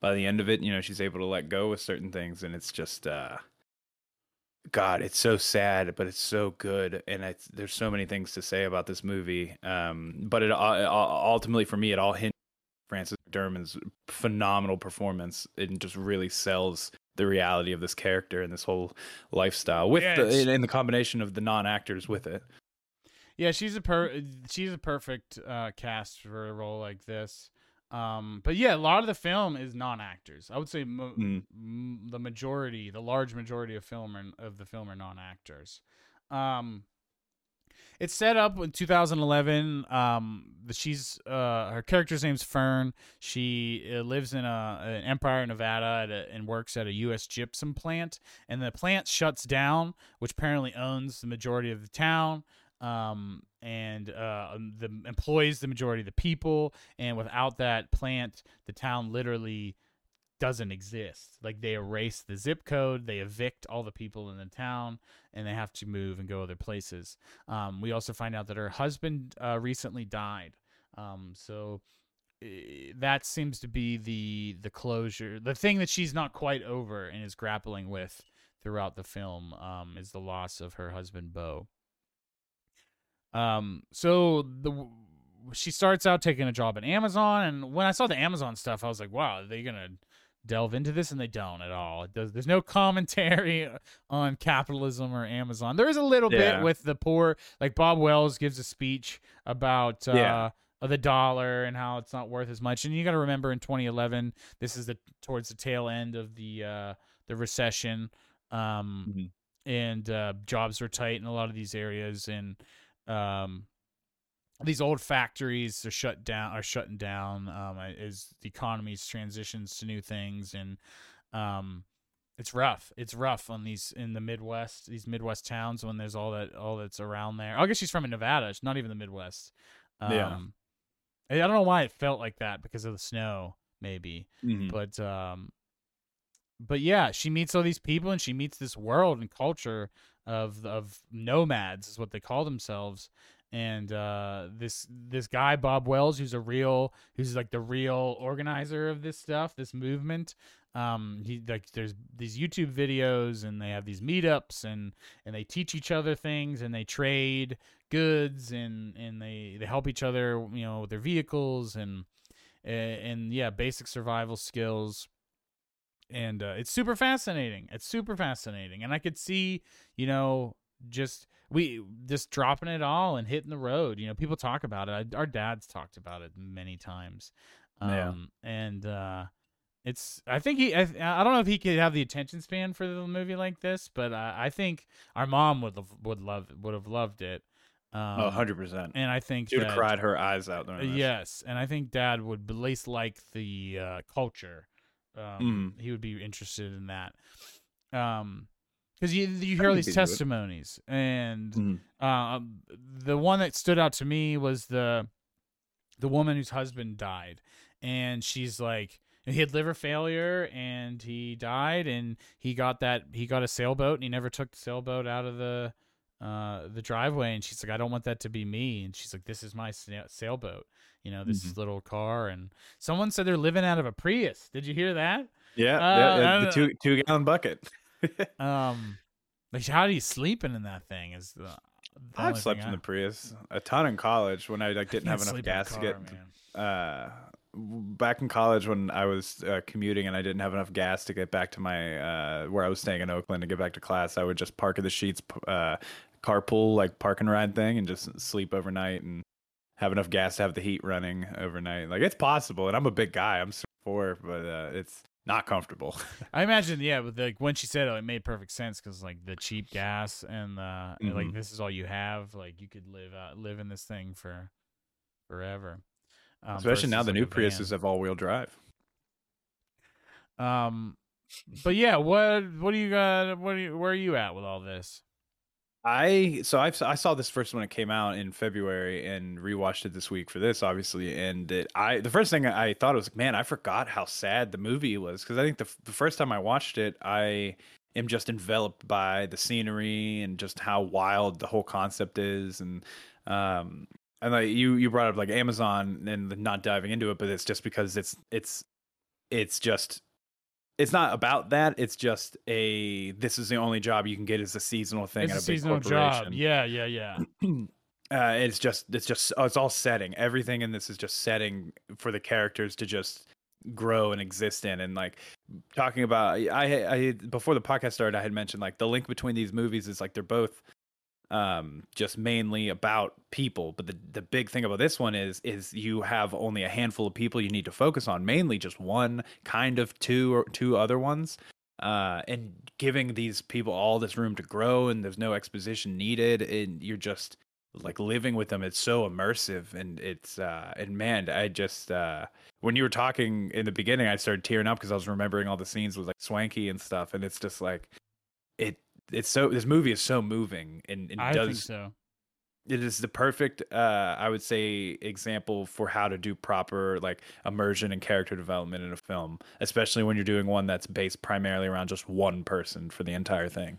by the end of it you know she's able to let go with certain things and it's just uh God, it's so sad, but it's so good, and it's, there's so many things to say about this movie. Um, but it, uh, ultimately, for me, it all hinges Frances McDormand's phenomenal performance. It just really sells the reality of this character and this whole lifestyle with yeah, the in the combination of the non actors with it. Yeah, she's a per she's a perfect uh, cast for a role like this. Um, but yeah, a lot of the film is non-actors. I would say mo- mm. m- the majority, the large majority of film are, of the film are non-actors. Um, it's set up in 2011. Um, she's uh, her character's name's Fern. She uh, lives in a, an Empire, Nevada, a, and works at a U.S. gypsum plant. And the plant shuts down, which apparently owns the majority of the town um, and uh, um, the employs the majority of the people. And without that plant, the town literally doesn't exist. Like they erase the zip code, they evict all the people in the town, and they have to move and go other places. Um, we also find out that her husband uh, recently died. Um, so uh, that seems to be the the closure, the thing that she's not quite over and is grappling with throughout the film um, is the loss of her husband Bo. Um, so the she starts out taking a job at Amazon, and when I saw the Amazon stuff, I was like, wow, are they gonna delve into this? And they don't at all. It does. There's no commentary on capitalism or Amazon. There is a little yeah. bit with the poor, like Bob Wells gives a speech about. Uh, yeah the dollar and how it's not worth as much. And you got to remember in 2011, this is the towards the tail end of the uh, the recession, um, mm-hmm. and uh, jobs were tight in a lot of these areas, and um, these old factories are shut down are shutting down um, as the economy transitions to new things and um, it's rough. It's rough on these in the midwest these midwest towns when there's all that all that's around there. I guess she's from nevada. It's not even the midwest. Um, yeah i don't know why it felt like that because of the snow maybe. Mm-hmm. but um but yeah she meets all these people and she meets this world and culture of of nomads is what they call themselves and uh, this this guy Bob Wells, who's a real, who's like the real organizer of this stuff, this movement. Um, he like there's these YouTube videos, and they have these meetups, and and they teach each other things, and they trade goods, and and they they help each other, you know, with their vehicles, and and yeah, basic survival skills and uh, it's super fascinating. It's super fascinating, and I could see, you know, just we just dropping it all and hitting the road. You know, people talk about it. Our dads talked about it many times. Um, yeah. and uh, it's I think he I, I don't know if he could have the attention span for the movie like this, but I, I think our mom would have, would love would have loved it. Um, oh, 100%. And I think she would have cried her eyes out. Yes, and I think Dad would at least like the uh, culture um, mm. He would be interested in that. Um, because you you hear these testimonies, and mm. uh, the one that stood out to me was the the woman whose husband died, and she's like he had liver failure and he died and he got that he got a sailboat and he never took the sailboat out of the uh the driveway and she's like I don't want that to be me and she's like this is my sailboat you know, this mm-hmm. little car. And someone said they're living out of a Prius. Did you hear that? Yeah, uh, yeah the two two gallon bucket. um, like how are you sleeping in that thing? Is the, the I've slept in I... the Prius a ton in college when I like didn't have enough gas car, to get. Man. Uh, back in college when I was uh, commuting and I didn't have enough gas to get back to my uh, where I was staying in Oakland to get back to class, I would just park at the sheets, uh, carpool like park and ride thing, and just sleep overnight and have enough gas to have the heat running overnight. Like it's possible, and I'm a big guy. I'm four, but uh, it's not comfortable. I imagine, yeah, but like when she said it, it made perfect sense because like the cheap gas and, uh, mm-hmm. and like this is all you have. Like you could live uh, live in this thing for forever. Um, Especially now the new Priuses have all wheel drive. Um, but yeah, what what do you got? What are you, where are you at with all this? I so I've, I saw this first when it came out in February and rewatched it this week for this obviously and it, I the first thing I thought was man I forgot how sad the movie was. Because I think the the first time I watched it I am just enveloped by the scenery and just how wild the whole concept is and um and like you you brought up like Amazon and not diving into it but it's just because it's it's it's just it's not about that. It's just a this is the only job you can get is a seasonal thing it's at a a, big seasonal job. Yeah, yeah, yeah. uh, it's just it's just oh, it's all setting. Everything in this is just setting for the characters to just grow and exist in. And like talking about, I I before the podcast started, I had mentioned like the link between these movies is like they're both um just mainly about people. But the the big thing about this one is is you have only a handful of people you need to focus on mainly just one kind of two or two other ones uh and giving these people all this room to grow and there's no exposition needed and you're just like living with them. It's so immersive and it's uh and man i just uh when you were talking in the beginning i started tearing up because i was remembering all the scenes with like swanky and stuff and it's just like it it's so this movie is so moving and, and I does think so. it is the perfect uh i would say example for how to do proper like immersion and character development in a film especially when you're doing one that's based primarily around just one person for the entire thing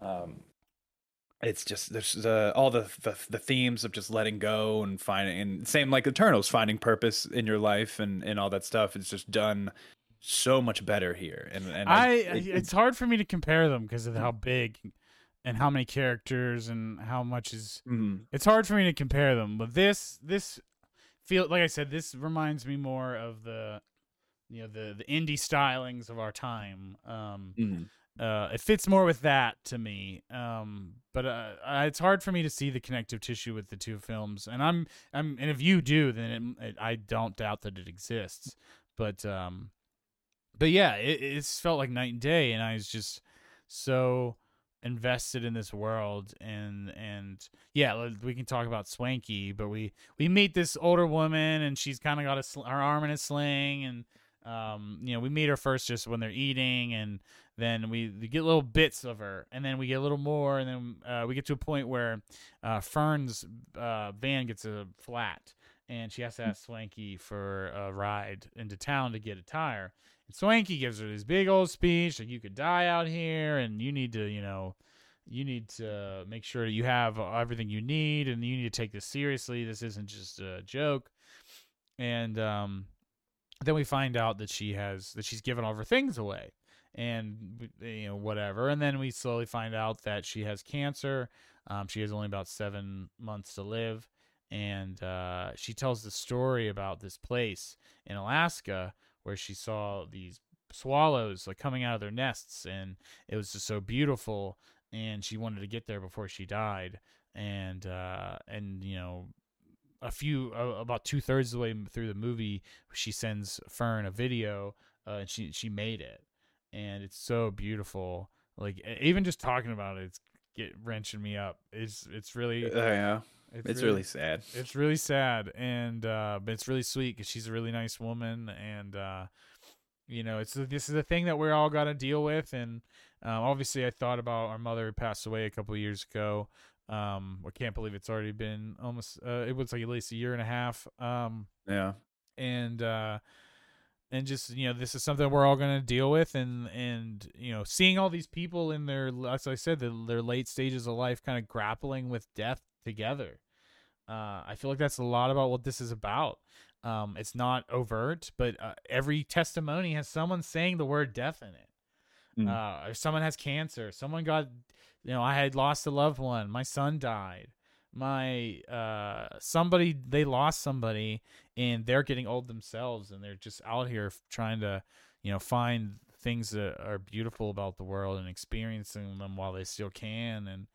um it's just there's the all the, the the themes of just letting go and finding and same like eternals finding purpose in your life and and all that stuff it's just done so much better here and and I, it- it's hard for me to compare them because of how big and how many characters and how much is Mhm. it's hard for me to compare them but this this feel like i said this reminds me more of the you know the the indie stylings of our time um Mhm. uh it fits more with that to me um but uh, it's hard for me to see the connective tissue with the two films and i'm i'm and if you do then it, it, i don't doubt that it exists but um but yeah it, it's felt like night and day and i was just so invested in this world and and yeah we can talk about swanky but we we meet this older woman and she's kind of got a sl- her arm in a sling and um you know we meet her first just when they're eating and then we, we get little bits of her and then we get a little more and then uh, we get to a point where uh, fern's uh, van gets a flat and she has to ask swanky for a ride into town to get a tire and swanky gives her this big old speech like you could die out here and you need to you know you need to make sure you have everything you need and you need to take this seriously. This isn't just a joke. And um then we find out that she has that she's given all of her things away and you know whatever. And then we slowly find out that she has cancer. Um, she has only about seven months to live. And uh, she tells the story about this place in alaska where she saw these swallows like coming out of their nests and it was just so beautiful and she wanted to get there before she died and uh and you know a few uh, about two thirds of the way through the movie she sends fern a video uh, and she she made it and it's so beautiful. Like even just talking about it it's get wrenching me up. It's it's really Uh, yeah it's really sad. it's really sad and uh but it's really sweet because she's a really nice woman and uh you know it's this is a thing that we're all got to deal with and um, obviously i thought about our mother who passed away a couple years ago. Um i can't believe it's already been almost uh, it was like at least a year and a half um yeah. and uh and just you know this is something we're all going to deal with and and you know seeing all these people in their as i said the, their late stages of life kind of grappling with death together uh i feel like that's a lot about what this is about um it's not overt but uh, every testimony has someone saying the word death in it Mm. uh or someone has cancer someone got you know i had lost a loved one my son died my uh somebody they lost somebody and they're getting old themselves and they're just out here trying to you know find things that are beautiful about the world and experiencing them while they still can and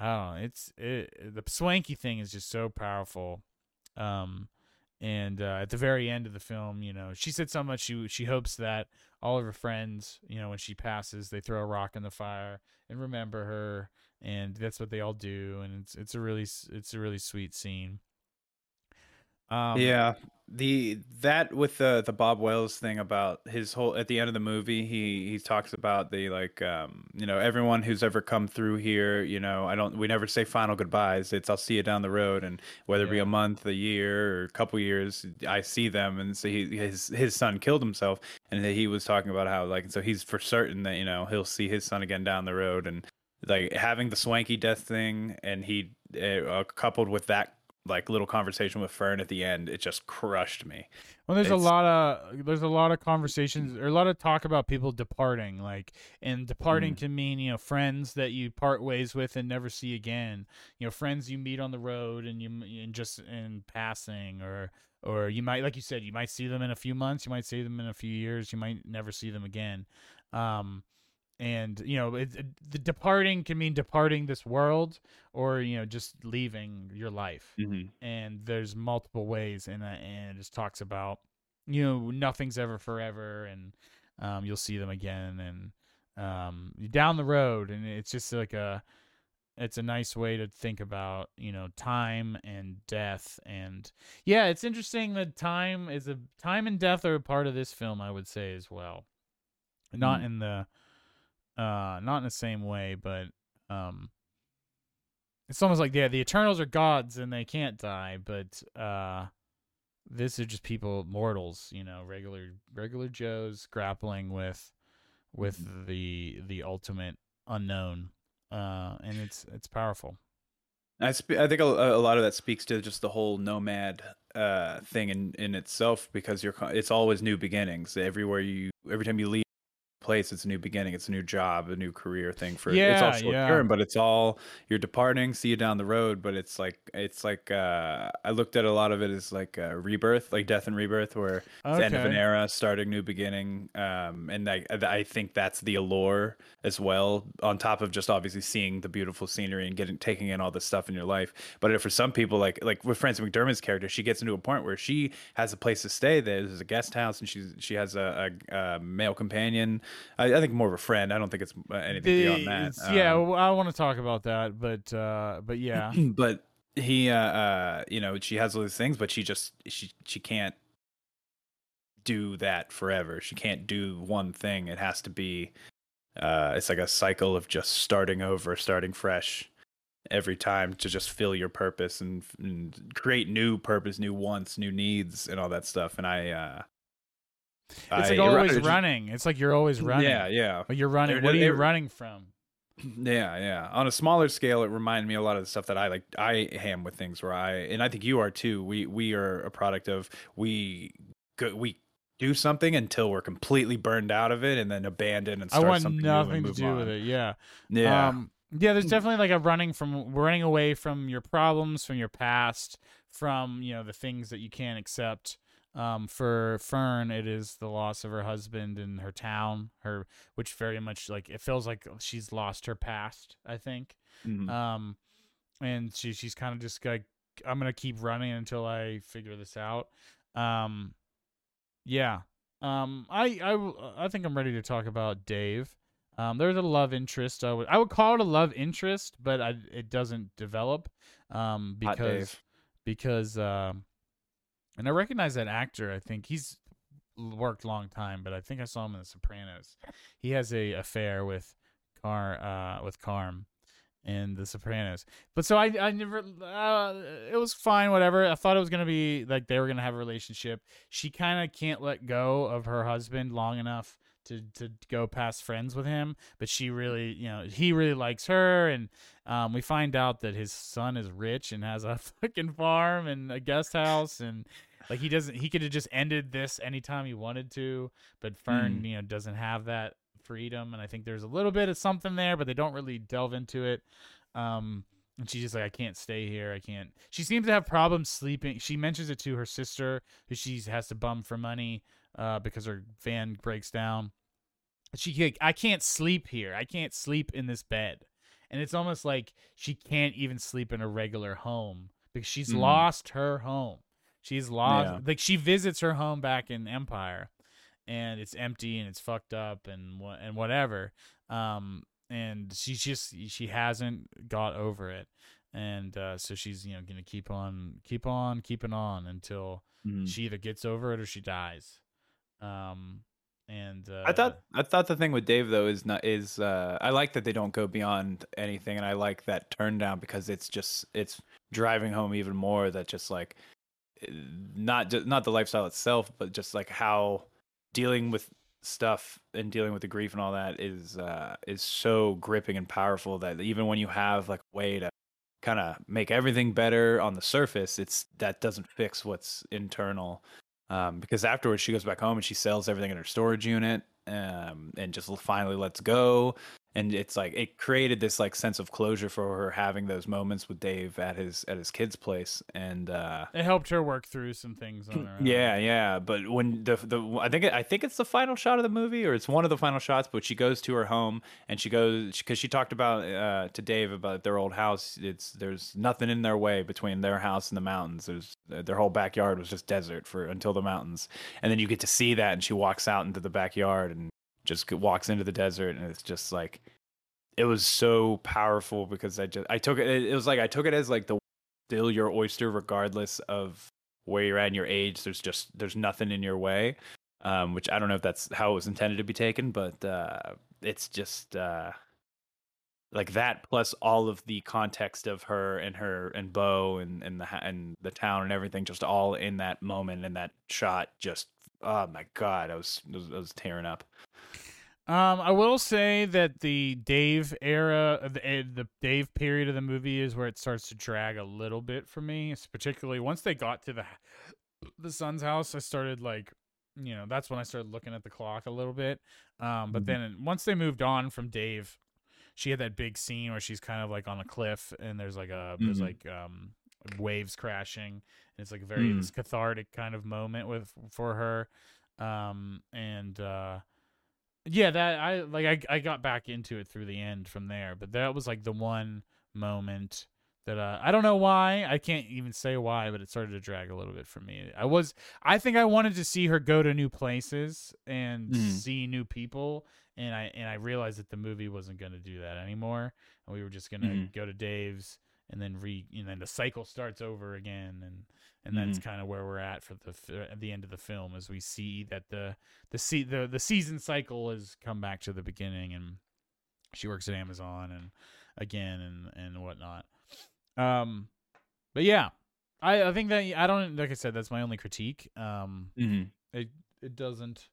i don't know it's it the swanky thing is just so powerful um and uh, at the very end of the film you know she said so much she she hopes that all of her friends you know when she passes they throw a rock in the fire and remember her and that's what they all do and it's it's a really it's a really sweet scene. Um yeah the that with the the Bob Wells thing about his whole at the end of the movie he he talks about the like um you know everyone who's ever come through here you know I don't we never say final goodbyes. It's I'll see you down the road. And whether it be a month a year or a couple years I see them. And so he his his son killed himself. And he was talking about how like so he's for certain that you know he'll see his son again down the road. And like having the swanky death thing and he uh, coupled with that like little conversation with Fern at the end, it just crushed me. Well, there's a lot of there's a lot of conversations or a lot of talk about people departing, like and departing Mm. can mean you know friends that you part ways with and never see again. You know, friends you meet on the road and you and just in passing, or or you might like you said you might see them in a few months, you might see them in a few years, you might never see them again. Um, and you know, it, it- the departing can mean departing this world, or you know, just leaving your life Mm-hmm. and there's multiple ways and uh, and it just talks about you know nothing's ever forever and um, you'll see them again and um, down the road and it's just like a it's a nice way to think about you know time and death and yeah it's interesting that time is a time and death are a part of this film i would say as well not Mm. in the uh not in the same way but um it's almost like yeah the eternals are gods and they can't die but uh this is just people mortals you know regular regular joes grappling with with the the ultimate unknown uh and it's it's powerful. I sp- I think a, a lot of that speaks to just the whole nomad uh, thing in, in itself because you're it's always new beginnings. Everywhere you every time you leave place it's a new beginning it's a new job a new career thing for it's all short yeah. term but it's all you're departing see you down the road but it's like it's like uh, I looked at a lot of it as like a rebirth like death and rebirth where it's the end of an era starting new beginning um, and I, I think that's the allure as well on top of just obviously seeing the beautiful scenery and getting taking in all this stuff in your life but for some people like like with Frances McDermott's character she gets into a point where she has a place to stay there's a guest house and she's she has a, a, a male companion I, I think more of a friend. I don't think it's uh, anything beyond that. Yeah Um, well, i want to talk about that but uh but yeah. But he uh, uh you know she has all these things but she just she she can't do that forever. She can't do one thing. It has to be uh it's like a cycle of just starting over starting fresh every time to just fill your purpose and, and create new purpose new wants new needs and all that stuff. And i uh it's I- like always just- running it's like you're always running yeah yeah But you're running It- what are you it- running from Yeah, yeah. On a smaller scale, it reminded me a lot of the stuff that I like. I am with things where I, and I think you are too. We we are a product of we go, we do something until we're completely burned out of it, and then abandon and start i want something nothing new to do move with it yeah Yeah, Um, yeah, there's definitely like a running from running away from your problems, from your past, from you know the things that you can't accept. Um, for Fern, it is the loss of her husband and her town, her which very much like it feels like she's lost her past. I think. Mhm. Um, and she she's kind of just like I'm gonna keep running until I figure this out. Um, yeah. Um, I I I think I'm ready to talk about Dave. Um, there's a love interest. I would I would call it a love interest, but I, it doesn't develop. Um, because because um, and I recognize that actor. I think he's worked long time, but I think I saw him in The Sopranos. He has a affair with Car uh with Carm in The Sopranos. But so I I never uh, it was fine whatever. I thought it was going to be like they were going to have a relationship. She kind of can't let go of her husband long enough to to go past friends with him, but she really, you know, he really likes her and um we find out that his son is rich and has a fucking farm and a guest house and like he doesn't he could have just ended this anytime he wanted to, but Fern, you know, doesn't have that freedom and I think there's a little bit of something there, but they don't really delve into it. Um and she's just like, I can't stay here. I can't. She seems to have problems sleeping. She mentions it to her sister, who she has to bum for money uh, because her van breaks down. She, like, I can't sleep here. I can't sleep in this bed, and it's almost like she can't even sleep in a regular home because she's Mhm. lost her home. She's lost. Yeah. Like she visits her home back in Empire, and it's empty and it's fucked up and and whatever. Um, and she just she hasn't got over it. and uh, so she's you know gonna keep on keep on keeping on until Mhm. she either gets over it or she dies. Um, and uh, I thought I thought the thing with Dave though is not is uh I like that they don't go beyond anything and I like that turn down because it's just it's driving home even more that just like eh, not just not the lifestyle itself but just like how dealing with stuff and dealing with the grief and all that is uh is so gripping and powerful that even when you have like a way to kind of make everything better on the surface it's that doesn't fix what's internal um, because afterwards she goes back home and she sells everything in her storage unit um, and just finally lets go and it's like it created this like sense of closure for her having those moments with Dave at his at his kid's place. And uh it helped her work through some things on her own. yeah yeah. But when the the I think it, I think it's the final shot of the movie or it's one of the final shots but she goes to her home and she goes because she talked about uh to Dave about their old house. It's there's nothing in their way between their house and the mountains. There's their whole backyard was just desert for until the mountains. And then you get to see that and she walks out into the backyard and just walks into the desert and it's just like it was so powerful because I just I took it it was like I took it as like the still your oyster regardless of where you're at in your age. There's just there's nothing in your way um which I don't know if that's how it was intended to be taken but uh it's just uh like that plus all of the context of her and her and Bo and and the and the town and everything just all in that moment and that shot just oh my god I was I was, I was tearing up Um, I will say that the Dave era, the eh, the Dave period of the movie is where it starts to drag a little bit for me. It's particularly once they got to the the son's house, I started like, you know, that's when I started looking at the clock a little bit. Um, but Mhm. then once they moved on from Dave, she had that big scene where she's kind of like on a cliff and there's like a there's Mhm. like um waves crashing and it's like a very Mm. this cathartic kind of moment with for her. Um, and uh yeah that i like I, I got back into it through the end from there but that was like the one moment that uh, i don't know why i can't even say why but it started to drag a little bit for me i was i think i wanted to see her go to new places and Mhm. see new people and i and i realized that the movie wasn't going to do that anymore and we were just going to Mhm. go to dave's and then re and then the cycle starts over again and and that's Mhm. kind of where we're at for the at the end of the film as we see that the the se- the the season cycle has come back to the beginning and she works at Amazon and again and and whatnot. Um, but yeah, I I think that I don't like I said that's my only critique. Um, mm-hmm. it it doesn't.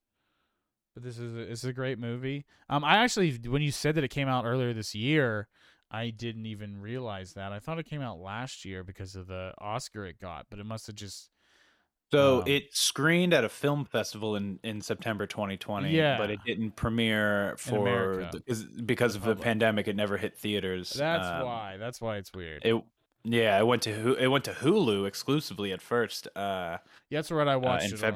But this is a, it's a great movie. Um, I actually when you said that it came out earlier this year, I didn't even realize that. I thought it came out last year because of the Oscar it got, but it must have just So Um, it screened at a film festival in, in September 2020, Yeah. but it didn't premiere for America. the, 'cause- because of the pandemic. It never hit theaters. that's Um, why. That's why it's weird. It yeah, it went to it went to Hulu exclusively at first uh, that's what I uh, watched in it on.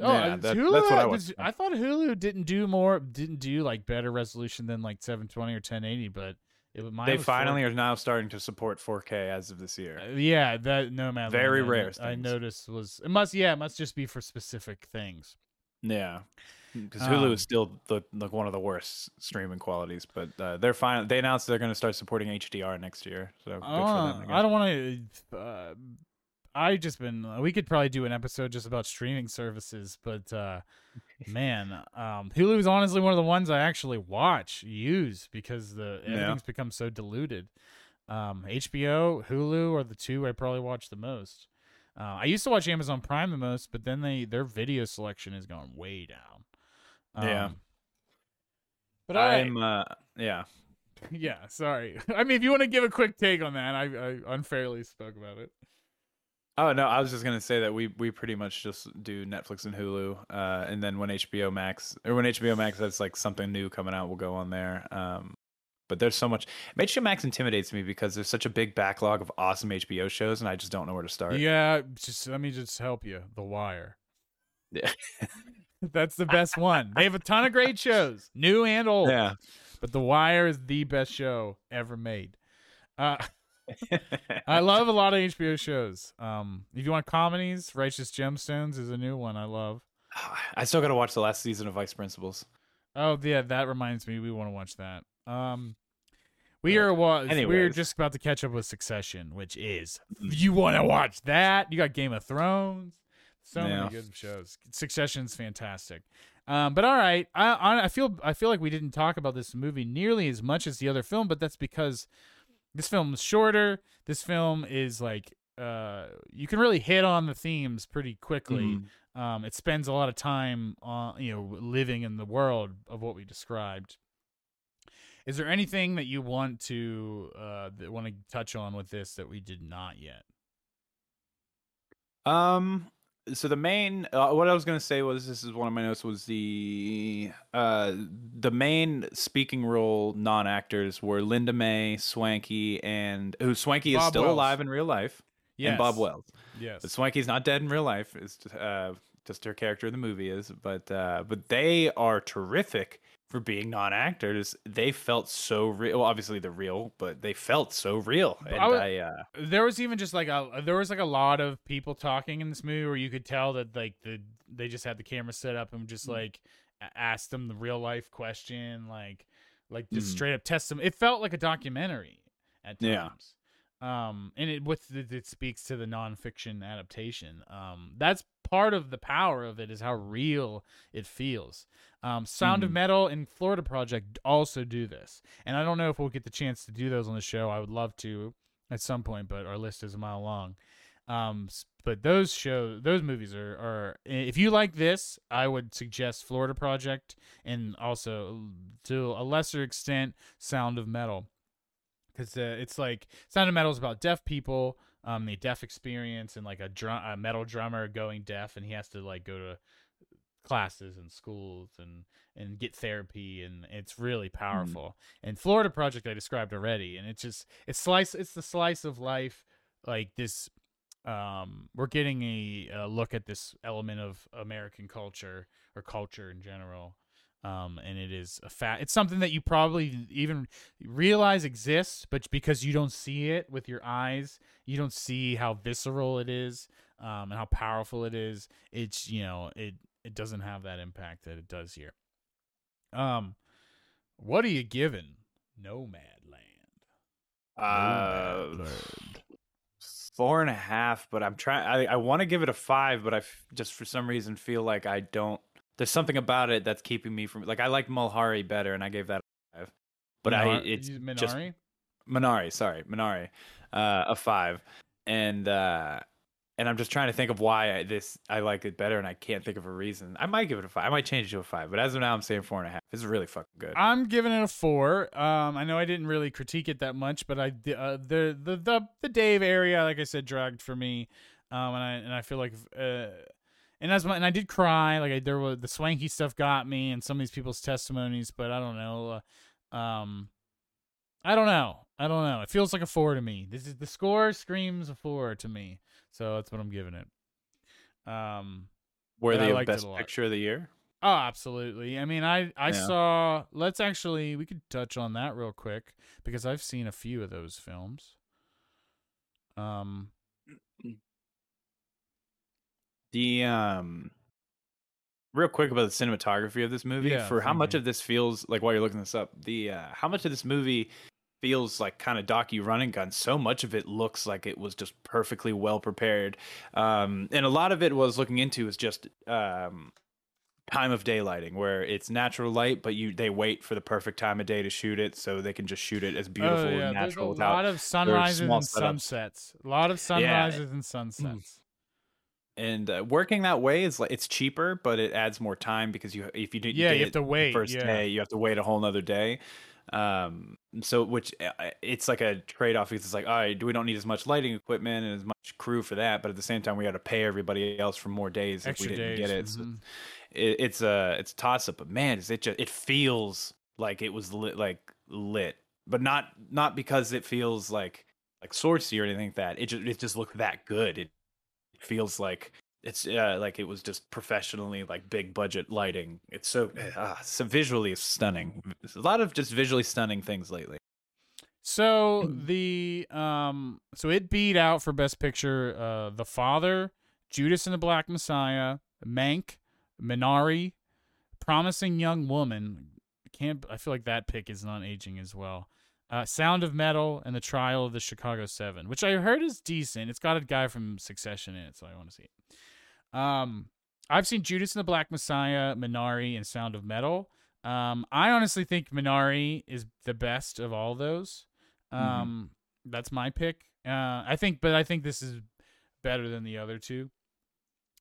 Oh, Yeah, that- Hulu that's what I watched. I thought Hulu didn't do more, didn't do like better resolution than like 720 or 1080, but it mine They finally 4K. are now starting to support 4K as of this year. Uh, yeah, that no man. Very I, rare I things. noticed was it must yeah it must just be for specific things. Yeah, because Hulu Um, is still the like one of the worst streaming qualities, but uh, they're fine. They announced they're going to start supporting HDR next year, so good for Uh, them. I don't want to. Uh, I just been. We could probably do an episode just about streaming services, but uh, man, um, Hulu is honestly one of the ones I actually watch use because the Yeah. everything's become so diluted. Um, HBO, Hulu are the two I probably watch the most. Uh, I used to watch Amazon Prime the most, but then they their video selection has gone way down. Yeah. Um, but I, I'm uh, yeah. yeah, sorry. I mean, if you want to give a quick take on that, I, I unfairly spoke about it. Oh no, I was just gonna say that we we pretty much just do Netflix and Hulu, uh, and then when HBO Max or when HBO Max has like something new coming out, we'll go on there. Um, but there's so much. HBO Max intimidates me because there's such a big backlog of awesome HBO shows, and I just don't know where to start. Yeah, just let me just help you. The Wire. Yeah. That's the best one. They have a ton of great shows, new and old. yeah. But The Wire is the best show ever made. Uh, I love a lot of HBO shows. Um, if you want comedies, Righteous Gemstones is a new one I love. I still got to watch the last season of Vice Principals. Oh yeah, that reminds me. We want to watch that. Um, We are wa- we're just about to catch up with Succession, which is you want to watch that. You got Game of Thrones, so Yeah. many good shows. Succession's fantastic. Um, but all right, I I feel I feel like we didn't talk about this movie nearly as much as the other film, but that's because this film is shorter. This film is like uh, you can really hit on the themes pretty quickly. Mhm. Um, it spends a lot of time on you know living in the world of what we described. Is there anything that you want to uh, want to touch on with this that we did not yet? Um. So the main, uh, what I was gonna say was, this is one of my notes was the uh the main speaking role non actors were Linda May, Swanky, and who Swanky is still Wells. alive in real life, Yes. and Bob Wells. Yes. But Swanky's not dead in real life. It's just, uh, just her character in the movie is. But uh, but they are terrific for being non-actors. They felt so real. Well, obviously they're real, but they felt so real. And I I, uh, there was even just like a there was like a lot of people talking in this movie where you could tell that like the they just had the camera set up and just like asked them the real life question like like just Mhm. straight up test them it felt like a documentary at Yeah. Um and it with it, it speaks to the nonfiction adaptation um that's part of the power of it is how real it feels um sound of Mhm. metal and florida project also do this and i don't know if we'll get the chance to do those on the show i would love to at some point, but our list is a mile long. Um, but those show those movies are are if you like this, I would suggest Florida Project and also to a lesser extent Sound of Metal, because uh, it's like Sound of Metal is about deaf people, um, the deaf experience, and like a, drum, a metal drummer going deaf, and he has to like go to classes and schools and and get therapy and it's really powerful. And florida project i described already and it's just it's slice it's the slice of life like this um we're getting a, a look at this element of american culture or culture in general um and it is a fact it's something that you probably even realize exists but because you don't see it with your eyes you don't see how visceral it is um and how powerful it is it's you know it it doesn't have that impact that it does here um what are you giving nomad land uh, four and a half. But I'm trying. I, I want to give it a five, but I f- just for some reason feel like I don't. There's something about it that's keeping me from. Like I like Mulhari better, and I gave that a five. But I, it's you- just Minari? Minari, sorry, Minari, uh, a five, and uh, and I'm just trying to think of why I, this I like it better, and I can't think of a reason. I might give it a five. I might change it to a five, but as of now, I'm saying four and a half. It's really fucking good. I'm giving it a four. Um, I know I didn't really critique it that much, but I uh, the the the the Dave area, like I said, dragged for me. Um, and I and I feel like uh, and as my, and I did cry. Like I, there was the Swankie stuff got me, and some of these people's testimonies, but I don't know. Uh, um, I don't know. I don't know. It feels like a four to me. This is the score screams a four to me, so that's what I'm giving it. Um, I of liked best picture of the year. Oh, absolutely. I mean, I I Yeah. saw. Let's actually we could touch on that real quick because I've seen a few of those films. Um, The um, real quick about the cinematography of this movie. Yeah, for how much you. of this feels like while you're looking this up, the uh, how much of this movie feels like kind of docu running gun. So much of it looks like it was just perfectly well prepared, um, and a lot of it was looking into is just um, time of day lighting, where it's natural light, but you they wait for the perfect time of day to shoot it, so they can just shoot it as beautiful oh, yeah, and there's a natural without lot of sunrises and setups. sunsets. A lot of sunrises and sunsets. And uh, working that way is like it's cheaper, but it adds more time because you if you do Yeah, you did have to wait, first yeah. day, you have to wait a whole nother day. Um, so which uh, it's like a trade off because it's like, all right, we don't need as much lighting equipment and as much crew for that, but at the same time, we got to pay everybody else for more days Extra if we didn't days. get it. So mhm. it it's a it's a toss up, but man, is it just it feels like it was lit like lit, but not not because it feels like like sourcey or anything like that. It just it just looked that good. It feels like it's uh, like it was just professionally like big budget lighting. It's so uh, so visually stunning. There's a lot of just visually stunning things lately. So Mm. the um, so it beat out for best picture. Uh, The Father, Judas and the Black Messiah, Mank, Minari, Promising Young Woman. Can't I feel like that pick is not aging as well. Uh, Sound of Metal, and The Trial of the Chicago Seven, which I heard is decent. It's got a guy from Succession in it, so I want to see it. Um, I've seen Judas and the Black Messiah, Minari, and Sound of Metal. Um, I honestly think Minari is the best of all those. Um, that's my pick. Uh, I think, but I think this is better than the other two.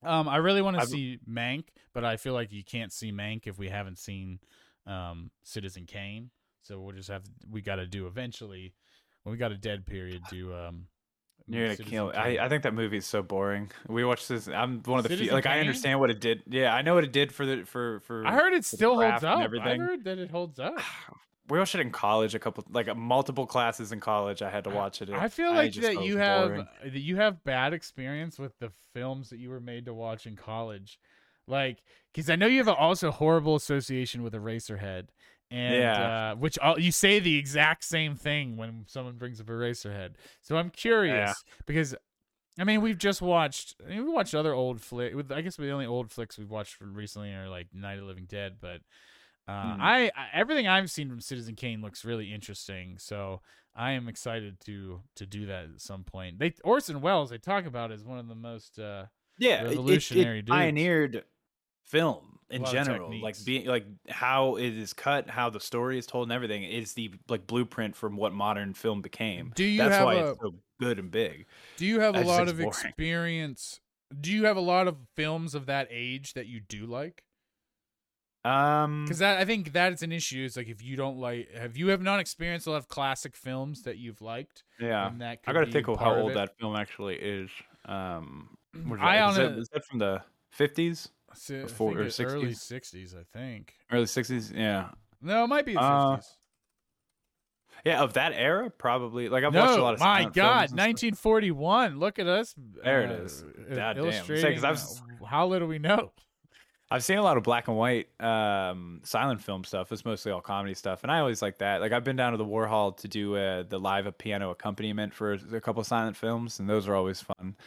Um, I really want to see Mank, but I feel like you can't see Mank if we haven't seen um, Citizen Kane. So we'll just have to, we got to do eventually when we got a dead period. Do um, You're gonna Citizen kill. Kane. I, I think that movie is so boring. We watched this. I'm one of the few. Like I understand what it did. Yeah, I know what it did for the for for. I heard it still holds up. I heard that it holds up. We watched it in college. A couple like multiple classes in college. I had to watch it. I feel like just that you have boring. that you have bad experience with the films that you were made to watch in college, like because I know you have a also horrible association with Eraserhead, and Yeah. uh, which all, you say the exact same thing when someone brings up Eraserhead. So I'm curious because. I mean, we've just watched. I mean, we watched other old flick. with- I guess the only old flicks we've watched recently are like Night of Living Dead. But uh, Hmm. I, I everything I've seen from Citizen Kane looks really interesting. So I am excited to to do that at some point. They Orson Welles they talk about as one of the most uh yeah, it- it- revolutionary It, dudes. pioneered film in general, like being like how it is cut, how the story is told, and everything is the like blueprint from what modern film became. Do you That's have why a- it's so good and big. Do you have I a lot of boring. experience? Do you have a lot of films of that age that you do like? Um, Because that I think that is an issue. Is like if you don't like, have you have not experienced a lot of classic films that you've liked? yeah, and that I got to be think of how old it? that film actually is. Um, I? Is, on that, is that from the fifties, Si- I Before- think or it's early 60s? '60s, I think. early sixties? Yeah, No, it might be the Uh, '50s. yeah, of that era, probably. Like I've no, watched a lot of my God, films and stuff. 1941. Look at us. There it uh, is. uh, God damn. Say, 'cause I've uh, How little we know. I've seen a lot of black and white um, silent film stuff. It's mostly all comedy stuff, and I always like that. Like I've been down to the Warhol to do uh, the live piano accompaniment for a couple silent films, and those are always fun.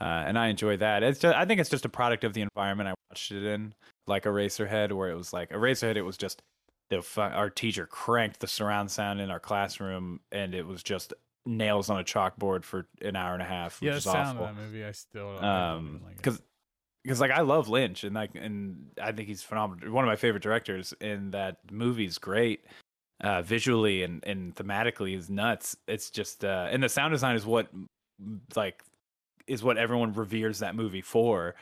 Uh, and I enjoy that. It's just, I think it's just a product of the environment I watched it in, like Eraserhead, where it was like Eraserhead. It was just the our teacher cranked the surround sound in our classroom, and it was just nails on a chalkboard for an hour and a half. Which Yeah, the is sound awful of that movie, I still don't, I don't um like because because like i love lynch and like and i think he's phenomenal one of my favorite directors and that movie's great uh visually and and thematically is nuts it's just uh and the sound design is what like is what everyone reveres that movie for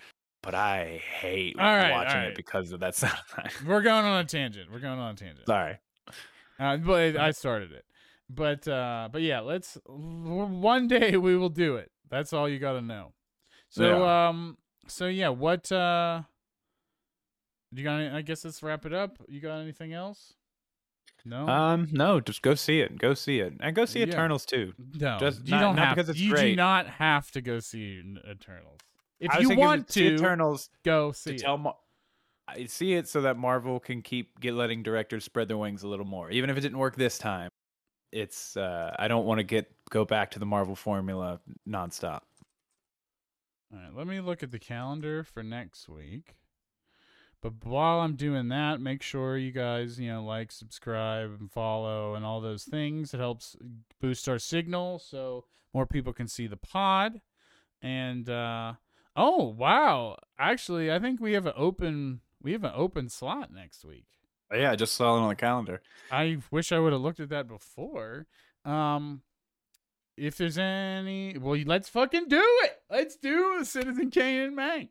but i hate right, watching right. it because of that sound design We're going on a tangent. We're going on a tangent. sorry Uh, but I started it. But uh, but yeah, let's one day we will do it. That's all you got to know. So um, so yeah, what uh, you got? Any, I guess let's wrap it up. You got anything else? No. um no just go see it go see it and go see Yeah. eternals too no. just you not- don't not have. because it's you do not have to go see Eternals. If you want see to, eternals go see to it. Mar- I see it so that Marvel can keep get letting directors spread their wings a little more. Even if it didn't work this time, it's uh, I don't want to get go back to the Marvel formula nonstop. All right, let me look at the calendar for next week. But while I'm doing that, make sure you guys, you know, like, subscribe, and follow, and all those things. It helps boost our signal so more people can see the pod. And uh oh wow, actually, I think we have an open we have an open slot next week. Yeah, I just saw it on the calendar. I wish I would have looked at that before. Um, if there's any, well, let's fucking do it. Let's do a Citizen Kane and Mank.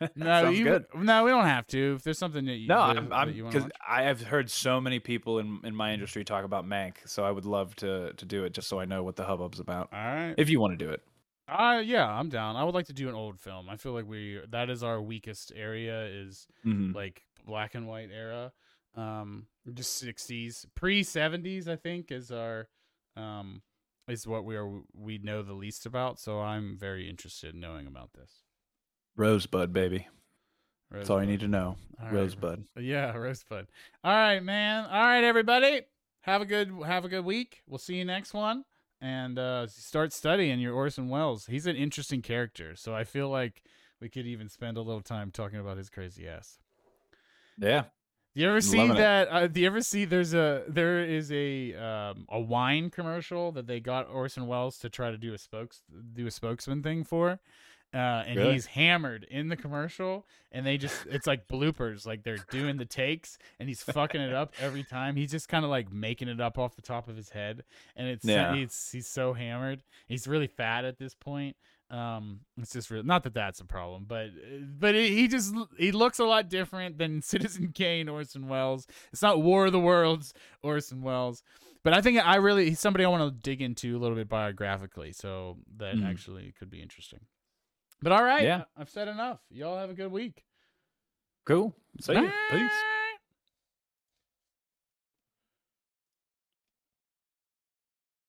No, you, good. no, we don't have to. If there's something that you, No, that- I'm, I'm, that you cause watch. I have heard so many people in in my industry talk about Mank, so I would love to to do it just so I know what the hubbub's about. All right. If you want to do it, Uh, yeah, I'm down. I would like to do an old film. I feel like we that is our weakest area is Mhm. like black and white era. Um, just 60s, pre 70s. I think is our um is what we are we know the least about. So I'm very interested in knowing about this. Rosebud, baby. That's all you need to know. All right. Rosebud. Yeah, Rosebud. All right, man. All right, everybody. Have a good have a good week. We'll see you next one. And uh start studying your Orson Welles. He's an interesting character, so I feel like we could even spend a little time talking about his crazy ass. Yeah. Do you ever see that? Uh, do you ever see there's a there is a um, a wine commercial that they got Orson Welles to try to do a spokes do a spokesman thing for, uh, and Really? he's hammered in the commercial, and they just it's like bloopers, like they're doing the takes, and he's fucking it up every time. He's just kind of like making it up off the top of his head, and it's Yeah. he's he's so hammered. He's really fat at this point. Um, it's just real. Not that that's a problem, but but he just he looks a lot different than Citizen Kane Orson Welles. It's not War of the Worlds Orson Welles, but I think I really he's somebody I want to dig into a little bit biographically, so that Mm. actually could be interesting. But all right, Yeah. I've said enough. Y'all have a good week. Cool. See you. Peace. Bye.